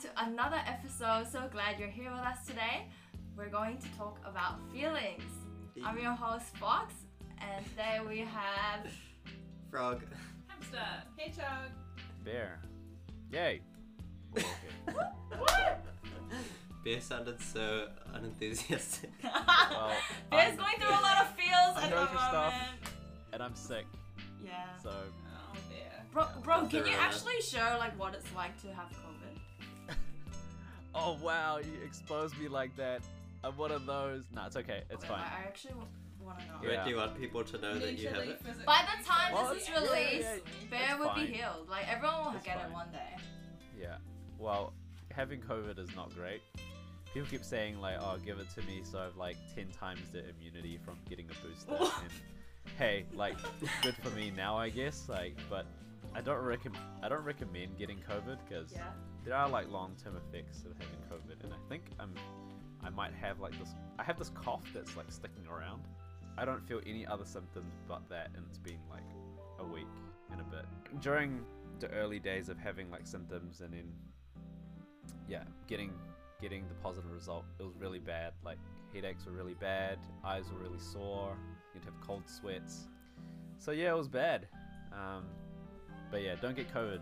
to another episode. So glad you're here with us today. We're going to talk about feelings. I'm your host, Fox, and today we have. Frog. Hamster. Hedgehog. Bear. Yay. Okay. What? Bear sounded so unenthusiastic. Well, Bear's I'm- going through a lot of feels I'm at the going through stuff. moment. and I'm sick, Yeah. so Oh, there. Bro, bro, can you actually show like what it's like to have COVID? Oh wow, you exposed me like that. I'm one of those. Nah, it's okay. It's Okay, fine. I I actually want to know. Wait, Yeah. do you want people to know that you have it? By the time Well, this oh, is yeah, released, yeah, Bear that's would be healed. Like everyone will That's get it one day. Yeah. Well, having COVID is not great. People keep saying like, "Oh, give it to me," so I've like ten times the immunity from getting a booster. and hey, like, good for me now, I guess. Like, but I don't recommend. I don't recommend getting COVID because Yeah. There are like long-term effects of having COVID, and I think I'm, I might have like this. I have this cough that's like sticking around. I don't feel any other symptoms but that, and it's been like a week and a bit. During the early days of having like symptoms, and then yeah, getting getting the positive result, it was really bad. Like headaches were really bad, eyes were really sore. You'd have cold sweats. So yeah, it was bad. Um, but yeah, don't get COVID.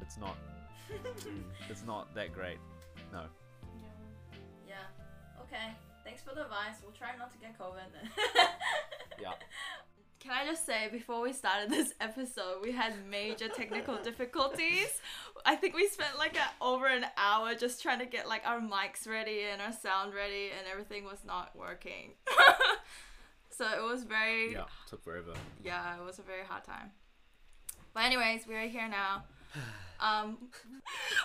It's not. Mm, it's not that great. No. Yeah. Okay. Thanks for the advice. We'll try not to get COVID then. Yeah. Can I just say, before we started this episode, we had major technical difficulties. I think we spent like a, over an hour just trying to get like our mics ready and our sound ready, and everything was not working. so it was very Yeah. Took forever. yeah, it was a very hard time. But anyways, we're here now. Um,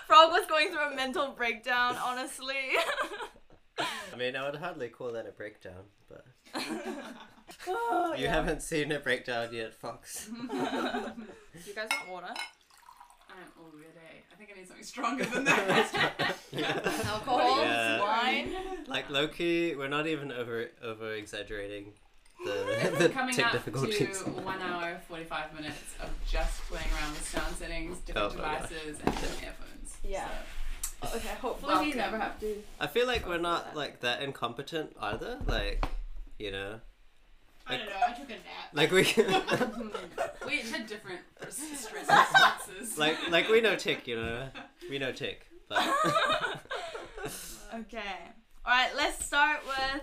Frog was going through a mental breakdown, honestly. I mean, I would hardly call that a breakdown, but Oh, you yeah. haven't seen a breakdown yet, Fox. You guys want water? I'm all ready. I think I need something stronger than that. Alcohol, Yeah. wine. like Loki, we're not even over over exaggerating the, We're the coming tech up difficulties. to one hour, 45 minutes of just playing around with sound settings, different Oh my gosh. devices, and different earphones. Yeah. So, Okay, hopefully we Welcome. never have to. I feel like we're not that. like that incompetent either. Like, you know, I don't know. I took a nap. like we we each had different res- stress responses. like like we know tech. You know, we know tech, but Okay. Alright, let's start with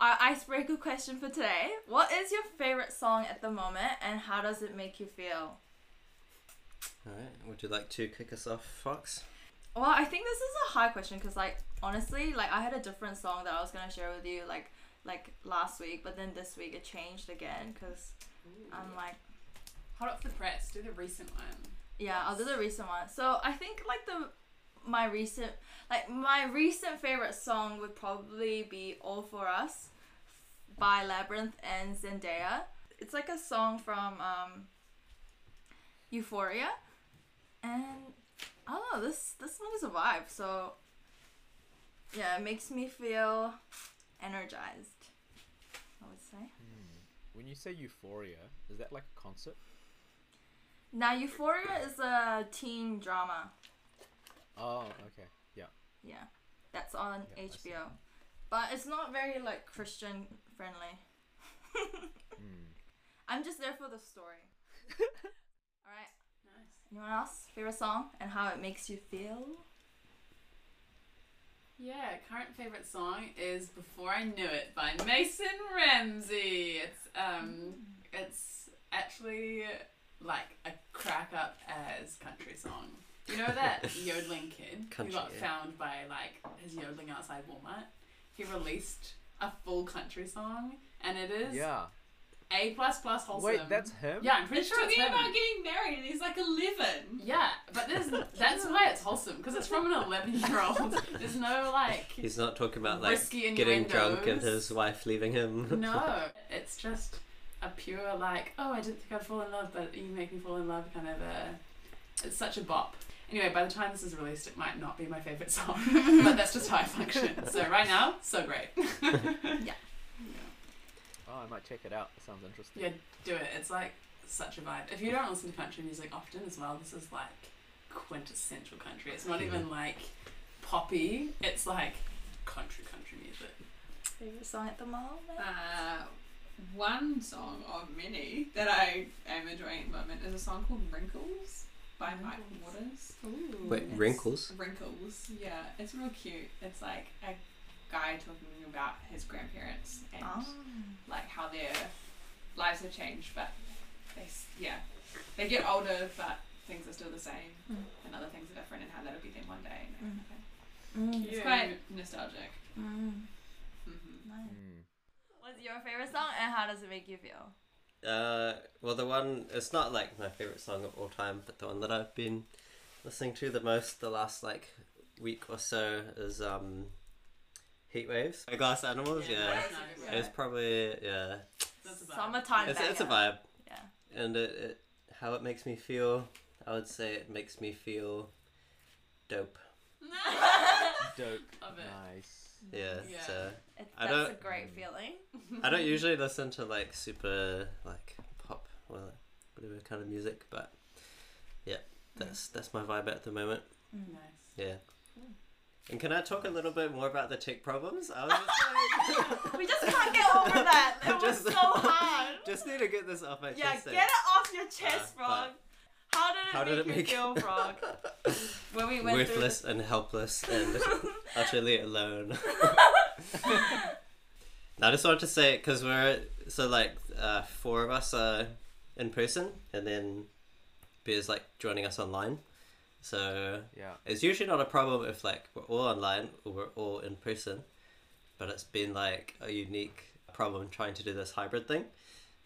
our icebreaker question for today. What is your favorite song at the moment and how does it make you feel? all right. Would you like to kick us off, Fox? Well, I think this is a hard question because, like, honestly, like I had a different song that I was gonna share with you, like, like last week, but then this week it changed again because I'm like, Hot off the press, do the recent one. yeah, I'll do the recent one. So I think like the my recent, like my recent favorite song would probably be "All for Us" by Labrinth and Zendaya. It's like a song from um, Euphoria, and I don't know this this song is a vibe. So yeah, it makes me feel energized. I would say. When you say euphoria, is that like a concert? Now, Euphoria is a teen drama. Oh, okay. Yeah. Yeah, that's on Yeah, HBO. But it's not very like Christian friendly. Mm. I'm just there for the story. All right. Nice. Anyone else favorite song and how it makes you feel? Yeah, current favorite song is "Before I Knew It" by Mason Ramsey. It's um, it's actually like a crack up as country song. You know that yodeling kid Country, who got yeah. found by like his yodeling outside Walmart? He released a full country song, and it is Yeah. a plus plus wholesome. Wait, that's him. yeah, I'm pretty He's sure it's talking him. about getting married and he's like 11. Yeah, but there's that's why it's wholesome because it's from an 11 year old. There's no like He's not talking about like risky getting drunk and innuendos. his wife leaving him. No, it's just a pure like, oh, I didn't think I'd fall in love, but you make me fall in love kind of a. It's such a bop. Anyway, by the time this is released, it might not be my favorite song, but that's just how I function. So right now, so great. Yeah. Oh, I might check it out. It sounds interesting. Yeah, do it. It's like such a vibe. If you don't listen to country music often as well, this is like quintessential country. It's not even like poppy. It's like country country music. Favorite song at the moment? Uh, one song of many that I am enjoying at the moment is a song called Wrinkles by Mike Waters. Wait, It's- wrinkles? Wrinkles, yeah. It's real cute. It's like a guy talking about his grandparents and Oh. like how their lives have changed, but they, yeah, they get older, but things are still the same, Mm. and other things are different, and how that'll be them one day. And that kind of thing. Mm. It's quite nostalgic. Mm. hmm Nice. Mm. What's your favorite song and how does it make you feel? Uh, well, the one it's not like my favorite song of all time, but the one that I've been listening to the most the last like week or so is um, Heat Waves by Glass Animals. Yeah, nice. it's probably yeah. Summertime it's, it's a vibe, Yeah. and it, it how it makes me feel. I would say it makes me feel dope. Dope. Love it. Nice. Yeah, Yeah. so It, I that's a don't- great feeling. I don't usually listen to like super like pop or whatever kind of music, but yeah, that's that's my vibe at the moment. Nice. Yeah. And can I talk a little bit more about the tech problems? I was just like, We just can't get over that. It I'm was just- so hard. just need to get this off my yeah, chest. get it off your chest, Uh, Frog. How did it how make did it you make- feel, Frog? When we went Worthless and helpless and utterly alone. I just wanted to say because we're so like uh, four of us are in person, and then Bear's like joining us online. So Yeah. It's usually not a problem if like we're all online or we're all in person, but it's been like a unique problem trying to do this hybrid thing.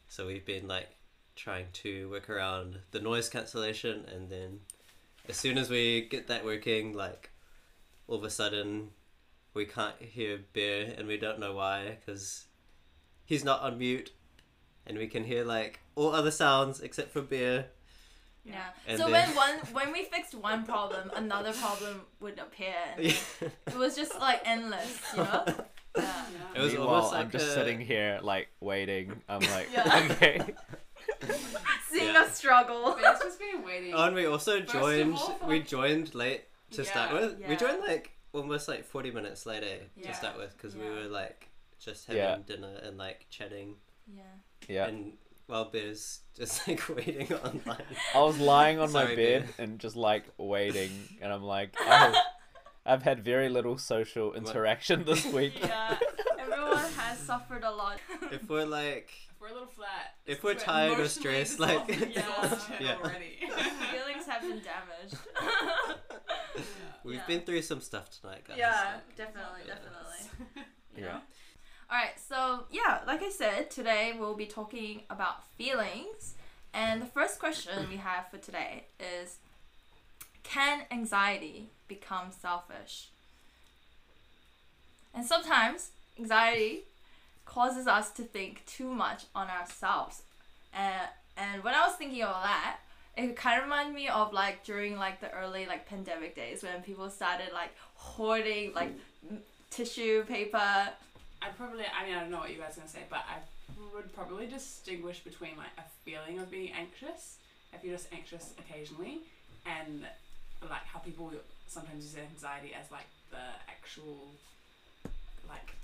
So we've been like trying to work around the noise cancellation, and then as soon as we get that working, like all of a sudden we can't hear Bear, and we don't know why because he's not on mute, and we can hear like all other sounds except for Bear. Yeah. And so then- when one when we fixed one problem, another problem would appear, and it was just like endless, you know. Yeah. It was Meanwhile, almost I'm like just a- sitting here like waiting. I'm like, Yeah. okay. Seeing Yeah. us struggle. But it's just been waiting. Oh, and we also First joined. all, we like- joined late to start with. Yeah. We joined like almost like forty minutes later Yeah. to start with because we were like just having Yeah. dinner and like chatting, Yeah. Yeah. and while Bear's just like waiting online. I was lying on my bed babe. and just like waiting, and I'm like, oh, I've had very little social interaction this week. Yeah. Everyone has suffered a lot. if we're like, If we're a little flat. If it's we're tired or stressed, like- Yeah. Yeah. already. Feelings have been damaged. we've Yeah. been through some stuff tonight, guys. yeah, definitely, definitely. Yeah. Alright, so yeah, like I said, today we'll be talking about feelings. And the first question we have for today is Can anxiety become selfish? And sometimes anxiety causes us to think too much on ourselves. And, and when I was thinking of that, it kind of reminded me of like during like the early like pandemic days when people started like hoarding like m- tissue paper I probably, I mean, I don't know what you guys are to say, but I would probably distinguish between like a feeling of being anxious, if you're just anxious occasionally, and like how people sometimes use anxiety as like the actual, like,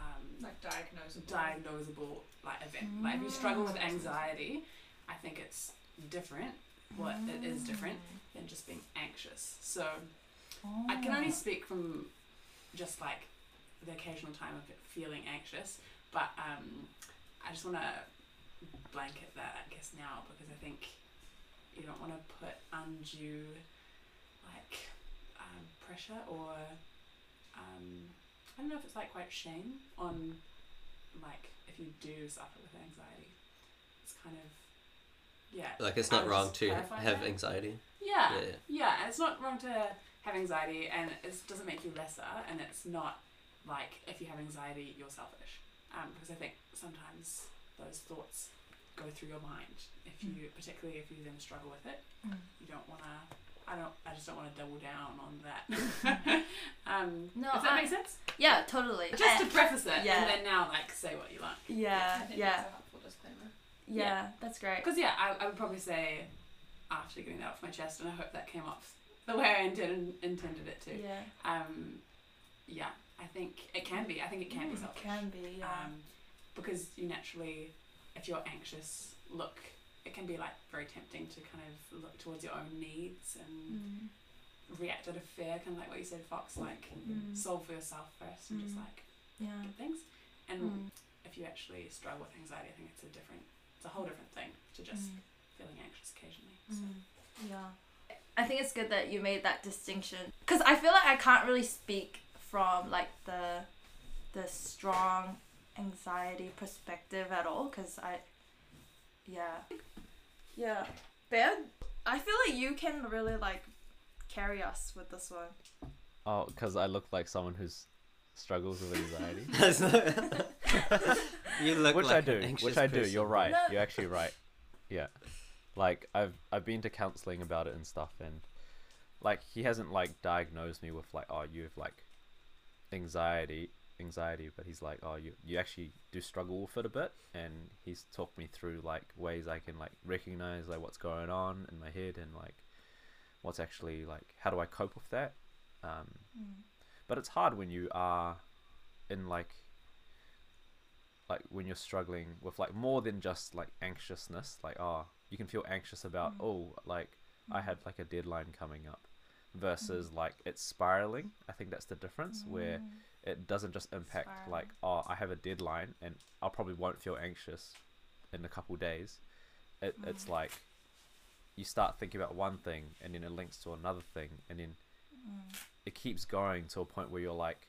um, Like diagnosable. diagnosable like event. Like if you struggle with anxiety, I think it's different. Well, it is different than just being anxious. So I can only speak from just like the occasional time of feeling anxious, but um, I just want to blanket that I guess now because I think you don't want to put undue like um, pressure or um, I don't know if it's like quite shame on like if you do suffer with anxiety. It's kind of yeah. Like it's not would wrong to have that. anxiety. Yeah, Yeah. yeah, and it's not wrong to have anxiety, and it doesn't make you lesser, and it's not like if you have anxiety, you're selfish. Um, because I think sometimes those thoughts go through your mind. If you, particularly if you then struggle with it, Mm. you don't want to. I don't. I just don't want to double down on that. um, No, does that I- make sense? Yeah, totally. Just to preface it, yeah. and then now like say what you like. yeah, I think yeah, That's a helpful disclaimer. yeah, that's great. Because yeah, I, I would probably say after getting that off my chest, and I hope that came off the way I intended intended it to. Yeah. Um, yeah, I think it can be. I think it can be Mm, selfish. Can be, yeah. Um, because you naturally, if you're anxious, look, it can be like very tempting to kind of look towards your own needs and Mm. react out of fear, kind of like what you said, Fox, like Mm. solve for yourself first and just Mm. like Yeah. get things. And Mm. if you actually struggle with anxiety, I think it's a different, it's a whole different thing to just Mm. feeling anxious occasionally. So. Yeah. I think it's good that you made that distinction because I feel like I can't really speak from like the the strong anxiety perspective at all because I yeah yeah Bear I feel like you can really like carry us with this one Oh, because I look like someone who's struggles with anxiety. You look which like I an do. anxious Which I do. person. You're right. No. You're actually right. Yeah. Like I've I've been to counseling about it and stuff, and like he hasn't like diagnosed me with like oh you have like anxiety anxiety, but he's like oh you you actually do struggle with it a bit, and he's talked me through like ways I can like recognize like what's going on in my head and like what's actually like how do I cope with that. Um, but it's hard when you are in like like when you're struggling with like more than just like anxiousness like oh you can feel anxious about Mm. oh like i had like a deadline coming up versus like it's spiraling i think that's the difference where Mm. It doesn't just impact like oh i have a deadline and i probably won't feel anxious in a couple days it, it's Mm. like you start thinking about one thing and then it links to another thing and then Mm. it keeps going to a point where you're like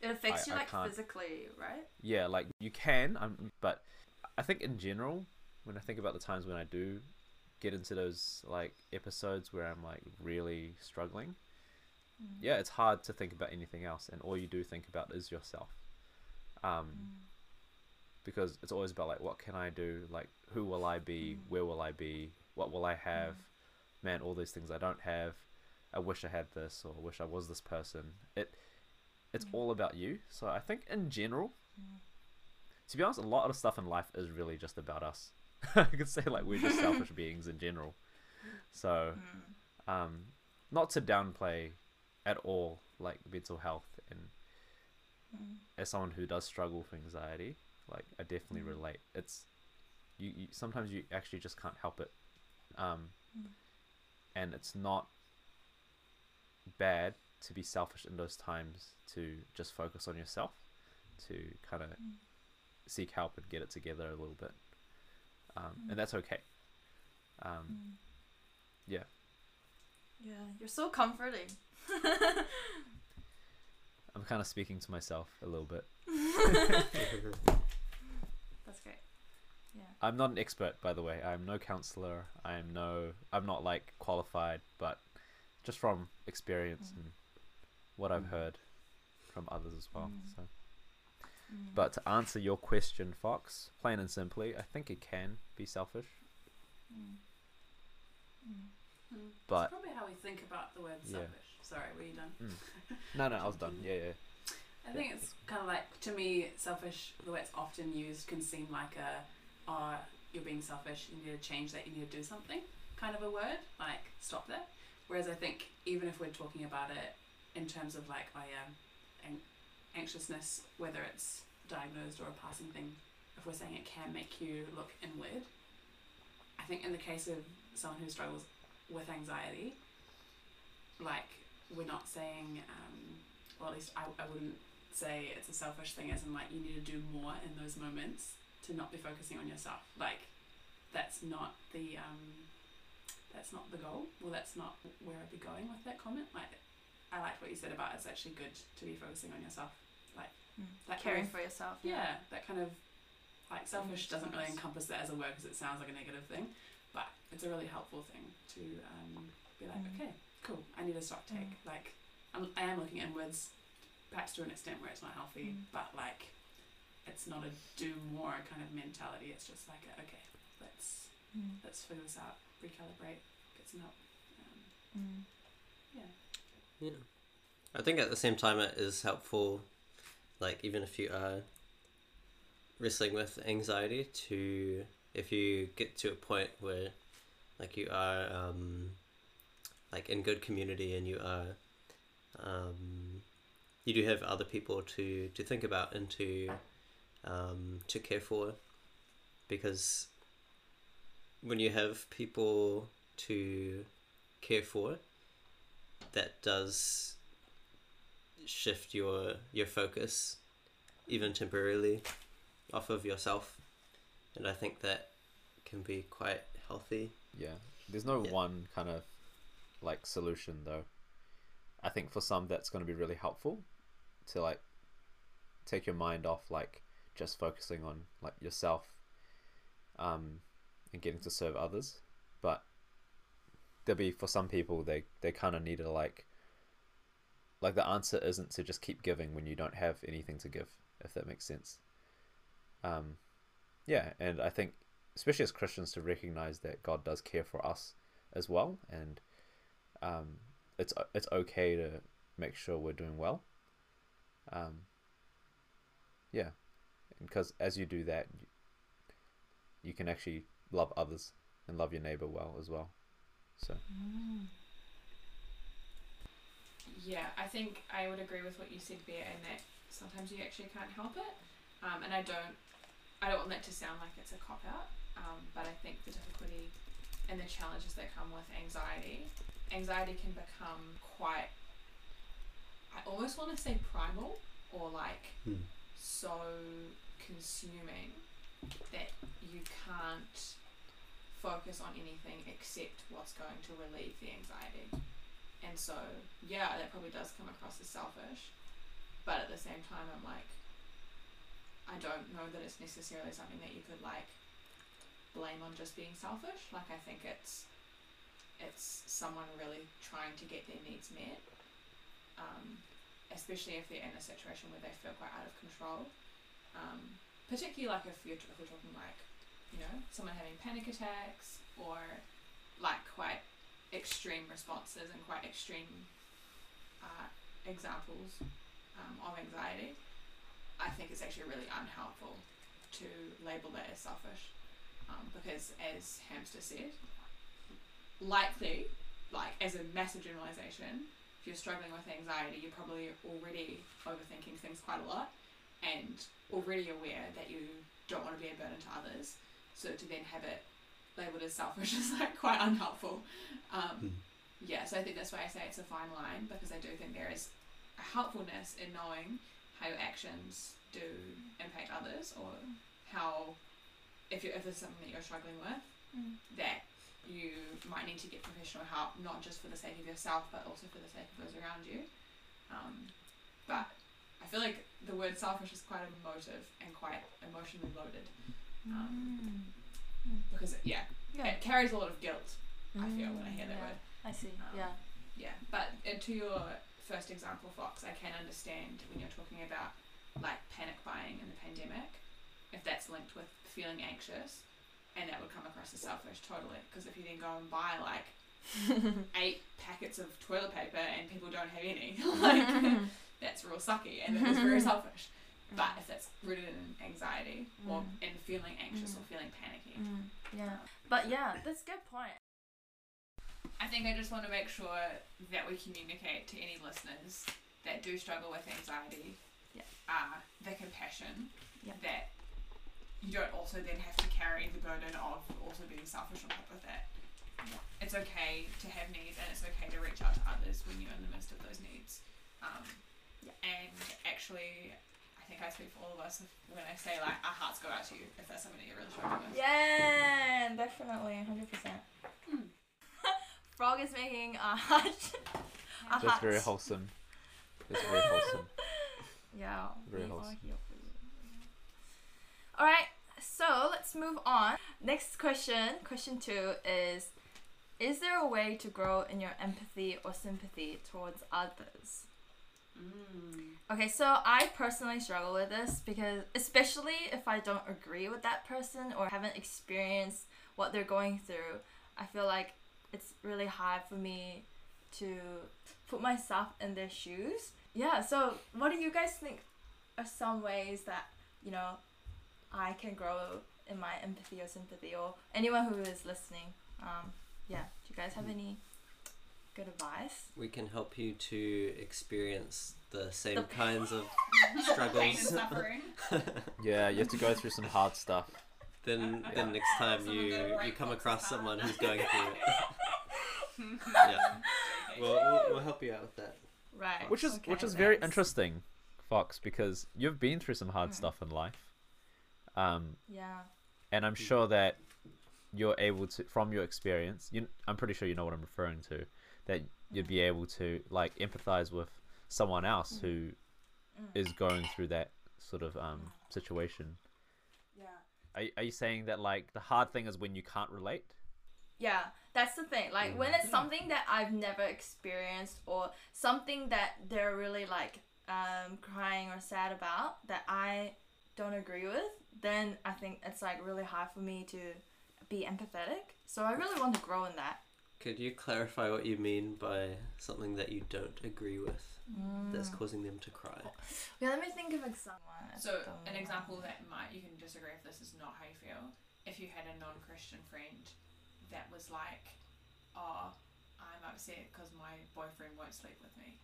it affects you like physically right yeah like you can um, but i think in general when i think about the times when i do get into those like episodes where i'm like really struggling Mm. yeah it's hard to think about anything else and all you do think about is yourself um Mm. because it's always about like what can i do like who will i be Mm. where will i be what will i have man all these things i don't have i wish i had this or i wish i was this person it it's Mm. all about you so i think in general Mm. to be honest a lot of stuff in life is really just about us i could say like we're just selfish beings in general so Mm. um not to downplay at all like mental health and Mm. as someone who does struggle with anxiety, like I definitely Mm. relate. It's you, you sometimes you actually just can't help it, um, Mm. and it's not bad to be selfish in those times to just focus on yourself, to kind of Mm. seek help and get it together a little bit, um, Mm. and that's okay. Um, Mm. yeah. Yeah, you're so comforting. I'm kind of speaking to myself a little bit. That's great. Yeah. I'm not an expert, by the way. I'm no counselor. I am no. I'm not like qualified, but just from experience Mm. and what I've Mm. heard from others as well. Mm. So, Mm. but to answer your question, Fox, plain and simply, I think it can be selfish. Mm. Mm. Mm. But- That's probably how we think about the word Yeah. selfish. Sorry, were you done? Mm. No, no, I was done. Yeah, yeah. I think it's kind of like to me, selfish. The way it's often used can seem like a, oh, you're being selfish. You need to change that. You need to do something. Kind of a word like stop that. Whereas I think even if we're talking about it in terms of like, oh yeah, um, an- anxiousness, whether it's diagnosed or a passing thing, if we're saying it can make you look inward, I think in the case of someone who struggles with anxiety, like we're not saying, um, well, at least I, I wouldn't say it's a selfish thing, as in like you need to do more in those moments to not be focusing on yourself. Like that's not the um, that's not the goal. Well, that's not where I'd be going with that comment. Like I liked what you said about it's actually good to be focusing on yourself. Like Mm. that Caring kind of, for yourself. yeah, that kind of like selfish doesn't really encompass that as a word because it sounds like a negative thing, but it's a really helpful thing to um, be like, Mm. okay, cool, I need a stop take. Like I'm, I am looking inwards, perhaps to an extent where it's not healthy, Mm. but like it's not a do more kind of mentality. It's just like a, okay, let's Mm. let's figure this out, recalibrate, get some help. Um, Mm. yeah. Yeah. I think at the same time it is helpful, like even if you are wrestling with anxiety, to if you get to a point where, like you are um, like in good community and you are um, you do have other people to to think about and to um, to care for because when you have people to care for that does shift your your focus even temporarily off of yourself and i think that can be quite healthy Yeah. There's no Yeah. one kind of like solution though. I think for some that's going to be really helpful to like take your mind off like just focusing on like yourself um and getting to serve others. But there'll be for some people they they kind of need to like like the answer isn't to just keep giving when you don't have anything to give if that makes sense. Um yeah, and I think especially as Christians, to recognize that God does care for us as well, and um, it's it's okay to make sure we're doing well. Um, yeah, because as you do that, you, can actually love others and love your neighbor well as well. So Yeah, I think I would agree with what you said, Bear, in that sometimes you actually can't help it. Um, and I don't, I don't want that to sound like it's a cop out. Um, but I think the difficulty and the challenges that come with anxiety, anxiety can become quite. I almost want to say primal or like Hmm. so consuming that you can't focus on anything except what's going to relieve the anxiety. And so, yeah, that probably does come across as selfish. But at the same time, I'm like, I don't know that it's necessarily something that you could like blame on just being selfish. Like I think it's it's someone really trying to get their needs met. Um, especially if they're in a situation where they feel quite out of control. Um, particularly like if you're if we're talking like, you know, someone having panic attacks or like quite extreme responses and quite extreme uh, examples um, of anxiety, I think it's actually really unhelpful to label that as selfish. Um, because as Hamster said, likely, like as a massive generalization, if you're struggling with anxiety, you're probably already overthinking things quite a lot and already aware that you don't want to be a burden to others. So to then have it labeled as selfish is like quite unhelpful. Um, Hmm. Yeah, so I think that's why I say it's a fine line because I do think there is a helpfulness in knowing how your actions do impact others or how if you if it's something that you're struggling with Mm. that you might need to get professional help not just for the sake of yourself but also for the sake of those around you um, but I feel like the word selfish is quite emotive and quite emotionally loaded um, because it, yeah, Yeah. it carries a lot of guilt I feel when I hear that yeah. word I see. Um, yeah. yeah, but to your first example, Fox, I can understand when you're talking about like panic buying in the pandemic, if that's linked with feeling anxious, and that would come across as selfish, totally. Because if you then go and buy like eight packets of toilet paper and people don't have any, like that's real sucky and it is very selfish. But if that's rooted in anxiety or Mm. in feeling anxious or Mm. feeling panicky, Mm, yeah. But yeah, that's a good point. I think I just want to make sure that we communicate to any listeners that do struggle with anxiety Yeah. uh, the compassion Yeah. that you don't also then have to carry the burden of also being selfish on top of that. Yeah. It's okay to have needs and it's okay to reach out to others when you're in the midst of those needs. Um, Yeah. And actually, I think I speak for all of us when I say like our hearts go out to you if that's something that you're really struggling with. Yeah, definitely, hundred percent. Hmm. Frog is making a hut. a that's hut. very wholesome. That's very wholesome. Yeah. Very wholesome. Here for you. All right, so let's move on. Next question, question two is: Is there a way to grow in your empathy or sympathy towards others? Mm. Okay, so I personally struggle with this because, especially if I don't agree with that person or haven't experienced what they're going through, I feel like it's really hard for me to put myself in their shoes. Yeah, so what do you guys think are some ways that, you know, I can grow in my empathy or sympathy or anyone who is listening? Um, yeah, do you guys have any good advice. We can help you to experience the same The- kinds of Pain and struggles. suffering. Yeah, you have to go through some hard stuff. then, I- I then next time you you come across someone who's going through it, yeah, we'll, we'll, we'll help you out with that. Right. Which is okay, which is very interesting, Fox, because you've been through some hard Mm. stuff in life. Um, Yeah. and I'm sure that you're able to, from your experience, you, I'm pretty sure you know what I'm referring to, that you'd be able to like empathize with someone else who Mm. is going through that sort of um, situation. Yeah. Are, are you saying that like the hard thing is when you can't relate? Yeah, that's the thing. Like when it's something that I've never experienced or something that they're really like um crying or sad about that I don't agree with, then I think it's like really hard for me to be empathetic. So I really want to grow in that. Could you clarify what you mean by something that you don't agree with that's Mm. causing them to cry? Yeah, let me think of an example. So an example that might you can disagree if this is not how you feel. If you had a non-Christian friend that was like, "Oh, I'm upset because my boyfriend won't sleep with me."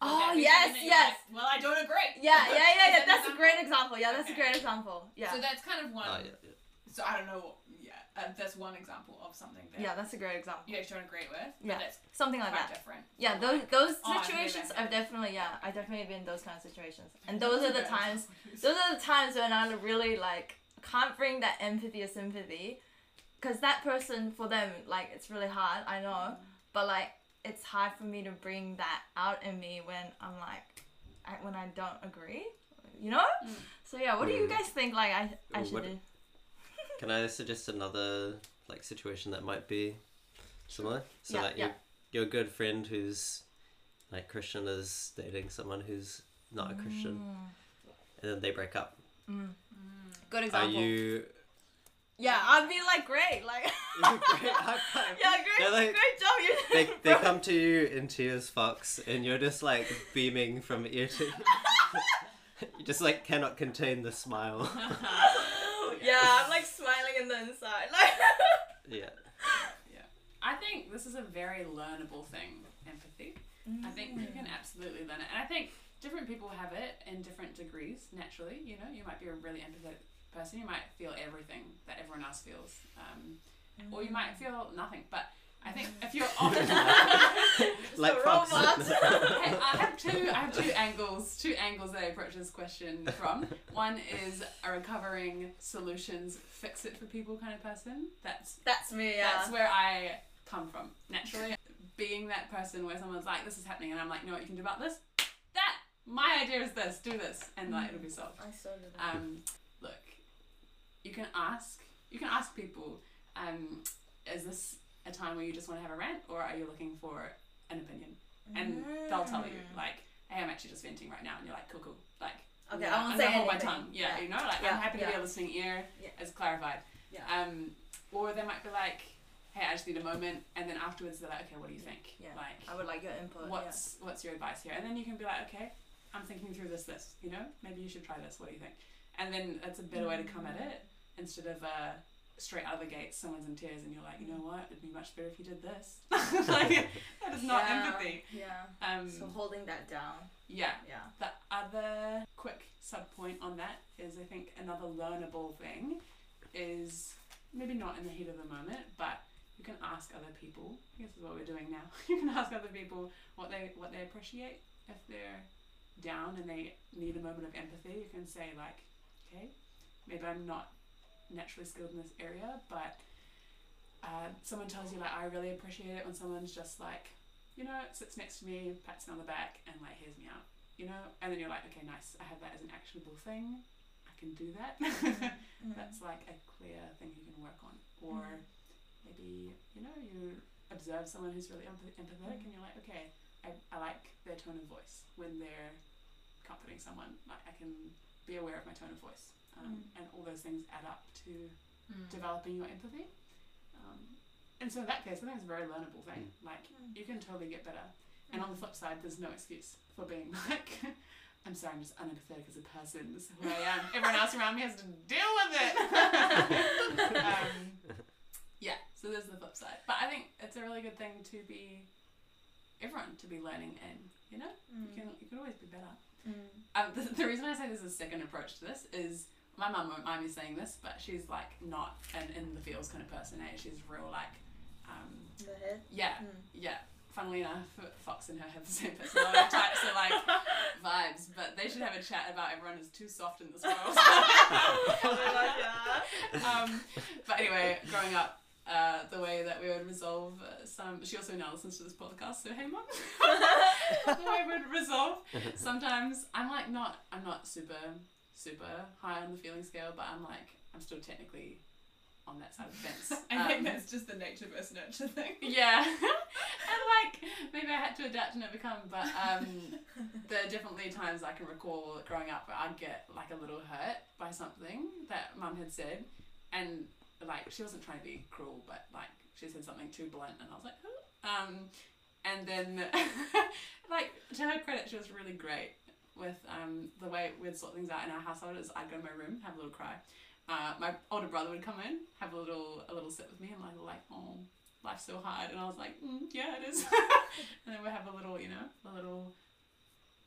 Would Oh that yes, something that you're yes. like, well, I don't agree. Yeah, yeah, yeah, yeah. that That's a great example? example. Yeah, that's a great example. Yeah. So that's kind of one. Oh, yeah, yeah. So I don't know. Yeah, uh, that's one example of something that yeah, that's a great example. Yeah, you actually don't agree with. Yeah. But that's Something like quite that. different. Yeah, from, those like, those Oh, situations that. I've definitely yeah, I definitely been in those kind of situations. And those are the times those are the times when I really like can't bring that empathy or sympathy because that person for them like it's really hard i know but like it's hard for me to bring that out in me when i'm like I, when i don't agree you know Mm. so yeah what do you Mm. guys think like i, I should what- do Can I suggest another like situation that might be similar? So Yeah, like yeah. your your good friend who's like Christian is dating someone who's not a Christian, and then they break up. Mm. Mm. good Are you? Yeah i'd be like great like Great, high five. yeah great They're like- great job you They, they come to you in tears, Fox, and you're just like beaming from ear to. Ear. You just like cannot contain the smile. yeah i'm like smiling in the inside like Yeah. I think this is a very learnable thing, empathy. I think you can mm. absolutely learn it. And I think different people have it in different degrees naturally. You know, you might be a really empathetic person, you might feel everything that everyone else feels, um, or you might feel nothing. But I think if you're on. like a Fox. robot. I I have two. I have two angles. Two angles that I approach this question from. One is a recovering solutions, fix it for people kind of person. That's that's me yeah that's where I come from naturally. Being that person where someone's like, "This is happening," and I'm like, "You know what you can do about this? That my idea is this. Do this, and like it'll be solved." i so did that Um, look, you can ask. You can ask people. Um, is this a time where you just want to have a rant, or are you looking for an opinion? And they'll tell you Mm. like, "Hey, I'm actually just venting right now," and you're like, "Cool, cool." Like, Okay, yeah, I won't I'm say gonna hold my tongue. Yeah, Yeah. you know, like Yeah, I'm happy to be a listening ear, Yeah. as clarified. Yeah. Um, or they might be like, "Hey, I just need a moment," and then afterwards they're like, "Okay, what do you think? Yeah. Like, I would like your input. what's what's your advice here?" And then you can be like, "Okay, I'm thinking through this, this. You know, maybe you should try this. What do you think?" And then that's a better way to come at it instead of uh, straight out of the gate, someone's in tears, and you're like, "You know what? It'd be much better if you did this." like, that is not Yeah. empathy. Yeah. Um, So holding that down. yeah. Yeah. The other quick sub point on that is I think another learnable thing is maybe not in the heat of the moment, but you can ask other people. I guess is what we're doing now. You can ask other people what they what they appreciate if they're down and they need a moment of empathy. You can say like, okay, maybe I'm not naturally skilled in this area, but uh, someone tells you like I really appreciate it when someone's just like, you know, sits next to me, pats me on the back, and like hears me out you know, and then you're like, okay, nice, I have that as an actionable thing, I can do that. Mm. That's like a clear thing you can work on. Or maybe, you know, you observe someone who's really empath- empathetic and you're like, okay, I, I like their tone of voice when they're comforting someone. Like, I can be aware of my tone of voice. Um, And all those things add up to Mm. developing your empathy. Um, and so in that case, I think it's a very learnable thing. Like, you can totally get better. And on the flip side, there's no excuse for being like, I'm sorry, I'm just unempathetic as a person. This is who I am. Everyone else around me has to deal with it. um, yeah, so there's the flip side. But I think it's a really good thing to be everyone to be learning in. You know, Mm. you can you can always be better. Mm. Um, the, the reason I say there's a second approach to this is my mum won't mind me saying this, but she's like not an in the feels kind of person. Eh? She's real like, um, The head. yeah, Mm. yeah. Funnily enough, Fox and her have the same personality types, so like vibes. But they should have a chat about everyone is too soft in this world. um, but anyway, growing up, uh, the way that we would resolve uh, some. She also now listens to this podcast, so hey, mum. the way we would resolve. Sometimes I'm like not. I'm not super super high on the feeling scale, but I'm like I'm still technically on that side of the fence. I think Um, that's just the nature versus nurture thing. yeah. and like maybe I had to adapt and overcome, but um, there are definitely times I can recall growing up where I'd get like a little hurt by something that mum had said, and like she wasn't trying to be cruel, but like she said something too blunt, and I was like, huh? um, and then like to her credit, she was really great with um the way we'd sort things out in our household. Is I'd go to my room, have a little cry. Uh, my older brother would come in, have a little a little sit with me, and like like oh life's so hard, and I was like mm, yeah it is, and then we'd have a little you know a little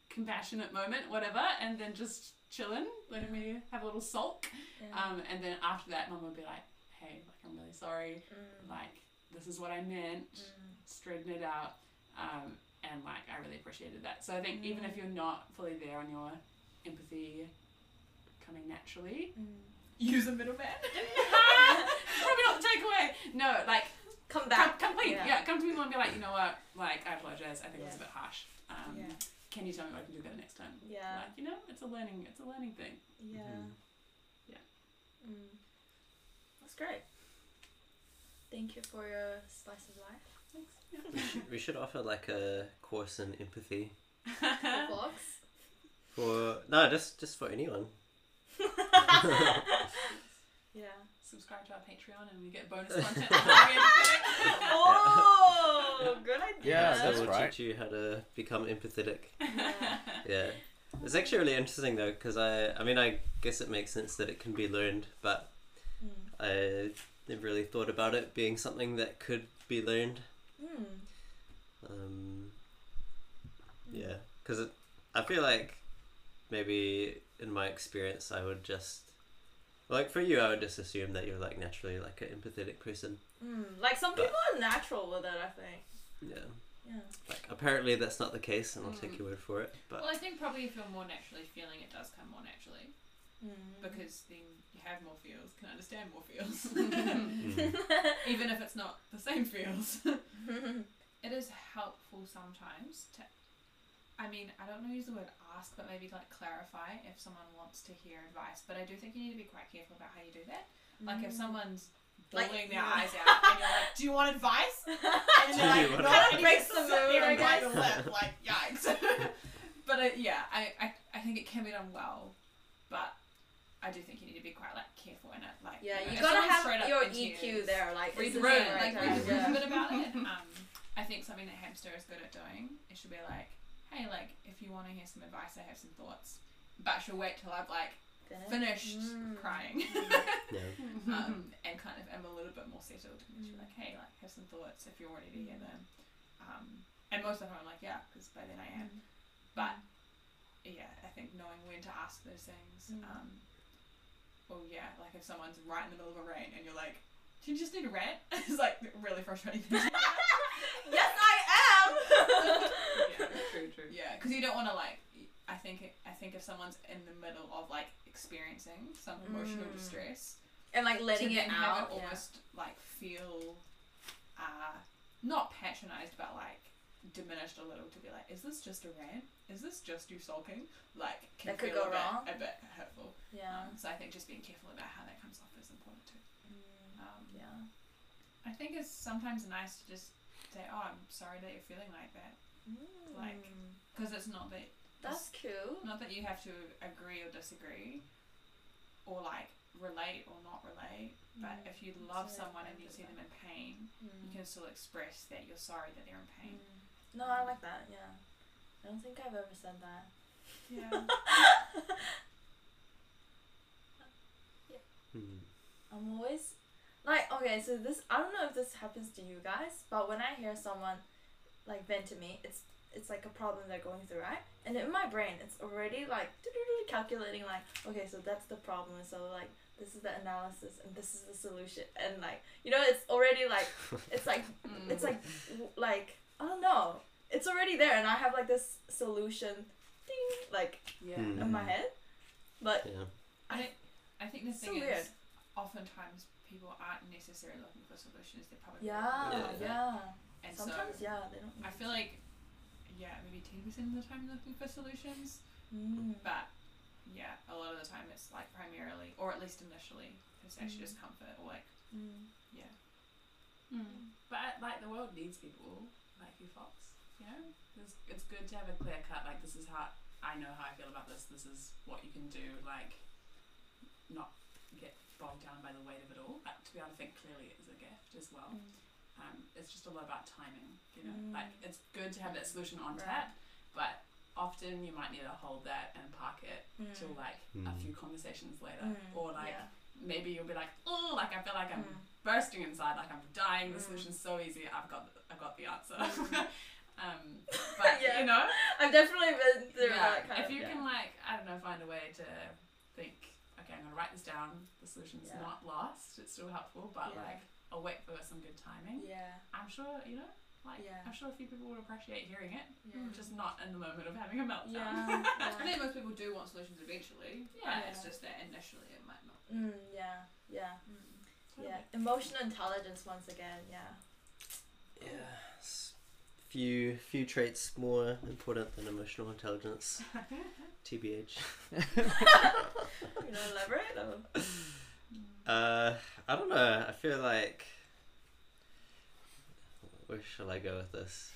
compassionate moment whatever, and then just chilling, letting me have a little sulk, Yeah. um, and then after that, mum would be like hey like I'm really sorry, Mm. like this is what I meant, Mm. straighten it out, um, and like I really appreciated that. So I think even if you're not fully there on your empathy coming naturally, Mm. Use a middleman. probably not the takeaway. No, like Come come, back. come clean. Yeah. Yeah. come to me and be like, you know what, like I apologize. I think it was a bit harsh. Um, Yeah. Can you tell me what I can do better next time? Yeah. Like you know, it's a learning. It's a learning thing. Yeah. Mhm. Yeah. Mm. That's great. Thank you for your slice of life. Thanks. We should, we should offer like a course in empathy Yeah. Fox. for no, just just for anyone. Yeah. Subscribe to our Patreon and we get bonus content. Oh, good idea. Yeah, so that's we'll right. teach you how to become empathetic. Yeah. Yeah, it's actually really interesting though, because I I mean I guess it makes sense that it can be learned, but Mm. I never really thought about it being something that could be learned. Mm. Um, yeah, because I feel like maybe in my experience I would just like for you I would just assume that you're like naturally like an empathetic person. Mm. Like some But- people are natural with it, I think. Yeah, Yeah. like apparently that's not the case, and I'll take Mm. your word for it. But Well, I think probably if you're more naturally feeling, it does come more naturally Mm. because then you have more feels, can understand more feels, mm, even if it's not the same feels. it is helpful sometimes to. I mean, I don't know use the word ask, but maybe like clarify if someone wants to hear advice. But I do think you need to be quite careful about how you do that. Like if Mm. someone's Like, their yeah. eyes out and you're like, Do you want advice? And Do they're like, you no. want Kind of breaks the mood, I guess. lip, like, yikes. but uh, yeah, I, I I think it can be done well, but I do think you need to be quite like careful in it. Like Yeah, know, you if gotta have straight your into EQ you, there. Like, read the room, the right like time? read the room a bit about it. Um, I think something that Hamster is good at doing. It should be like, hey, like if you want to hear some advice, I have some thoughts, but she'll wait till I've like finished Mm. crying. yeah, um, and kind of am a little bit more settled. And she's like, hey, like have some thoughts if you're ready to hear them. Um, and most of the time I'm like, yeah, because by then I am. But yeah, I think knowing when to ask those things. Mm. Um, well, yeah, like if someone's right in the middle of a rant and you're like, do you just need a rant? it's like really frustrating. yes, I am. yeah. true, true. Yeah, because you don't want to like. I think I think if someone's in the middle of like experiencing some emotional Mm. distress, and like letting to it then have out. it almost like feel uh not patronized but like diminished a little to be like is this just a rant is this just you sulking like can That could feel go a bit, wrong. a bit hurtful yeah. Um, so i think just being careful about how that comes off is important too Mm, um, yeah. i think it's sometimes nice to just say oh i'm sorry that you're feeling like that Like, Mm. because it's not that that's cute. not that you have to agree or disagree or like relate or not relate but Mm. if you love So someone and you see them in pain Mm. you can still express that you're sorry that they're in pain. No, I like that. Yeah. I don't think I've ever said that. Yeah. mm, I'm always like okay, so this I don't know if this happens to you guys, but when I hear someone like vent to me, it's it's like a problem they're going through, right? And in my brain, it's already like calculating like, okay, so that's the problem, so like this is the analysis and this is the solution, and like you know, it's already like it's like Mm. it's like like I don't know, it's already there, and I have like this solution, ding, like yeah. Hmm. in my head, but Yeah. I, I think the So thing weird. is, oftentimes people aren't necessarily looking for solutions. They're probably yeah, looking for yeah. And Sometimes so yeah, they don't. I feel like, yeah, maybe ten percent of the time looking for solutions, Mm. but yeah, a lot of the time it's like primarily, or at least initially, it's actually Mm. just comfort or like Mm. yeah. Mm. But like the world needs people like you, Fox. You know, it's, it's good to have a clear cut. Like this is how I know how I feel about this. This is what you can do. Like, not get bogged down by the weight of it all. Like, to be able to think clearly is a gift as well. Um, it's just a lot about timing. You know, Mm. like it's good to have that solution on Right. tap, but often you might need to hold that and park it Mm. till like a Mm. few conversations later, Mm. or like yeah. maybe you'll be like, oh, like I feel like I'm Mm. Bursting inside, like I'm dying. The Mm. solution's so easy. I've got, I've got the answer. Mm. um, but Yeah. you know, I've definitely been through yeah, that kind if of. you yeah. can like, I don't know, find a way to think, okay, I'm gonna write this down. The solution's Yeah. not lost. It's still helpful, but Yeah. like, I'll wait for some good timing. Yeah. I'm sure, you know, like, Yeah. I'm sure a few people would appreciate hearing it, Yeah. just not in the moment of having a meltdown. Yeah. I think most people do want solutions eventually. Yeah. but it's just that initially it might not. Mm, yeah. Yeah. Totally. Yeah. Emotional intelligence once again. Yeah. Yeah. s- Few few traits more important than emotional intelligence. TBH. You know, elaborate. Or? Uh, I don't know. I feel like. Where shall I go with this?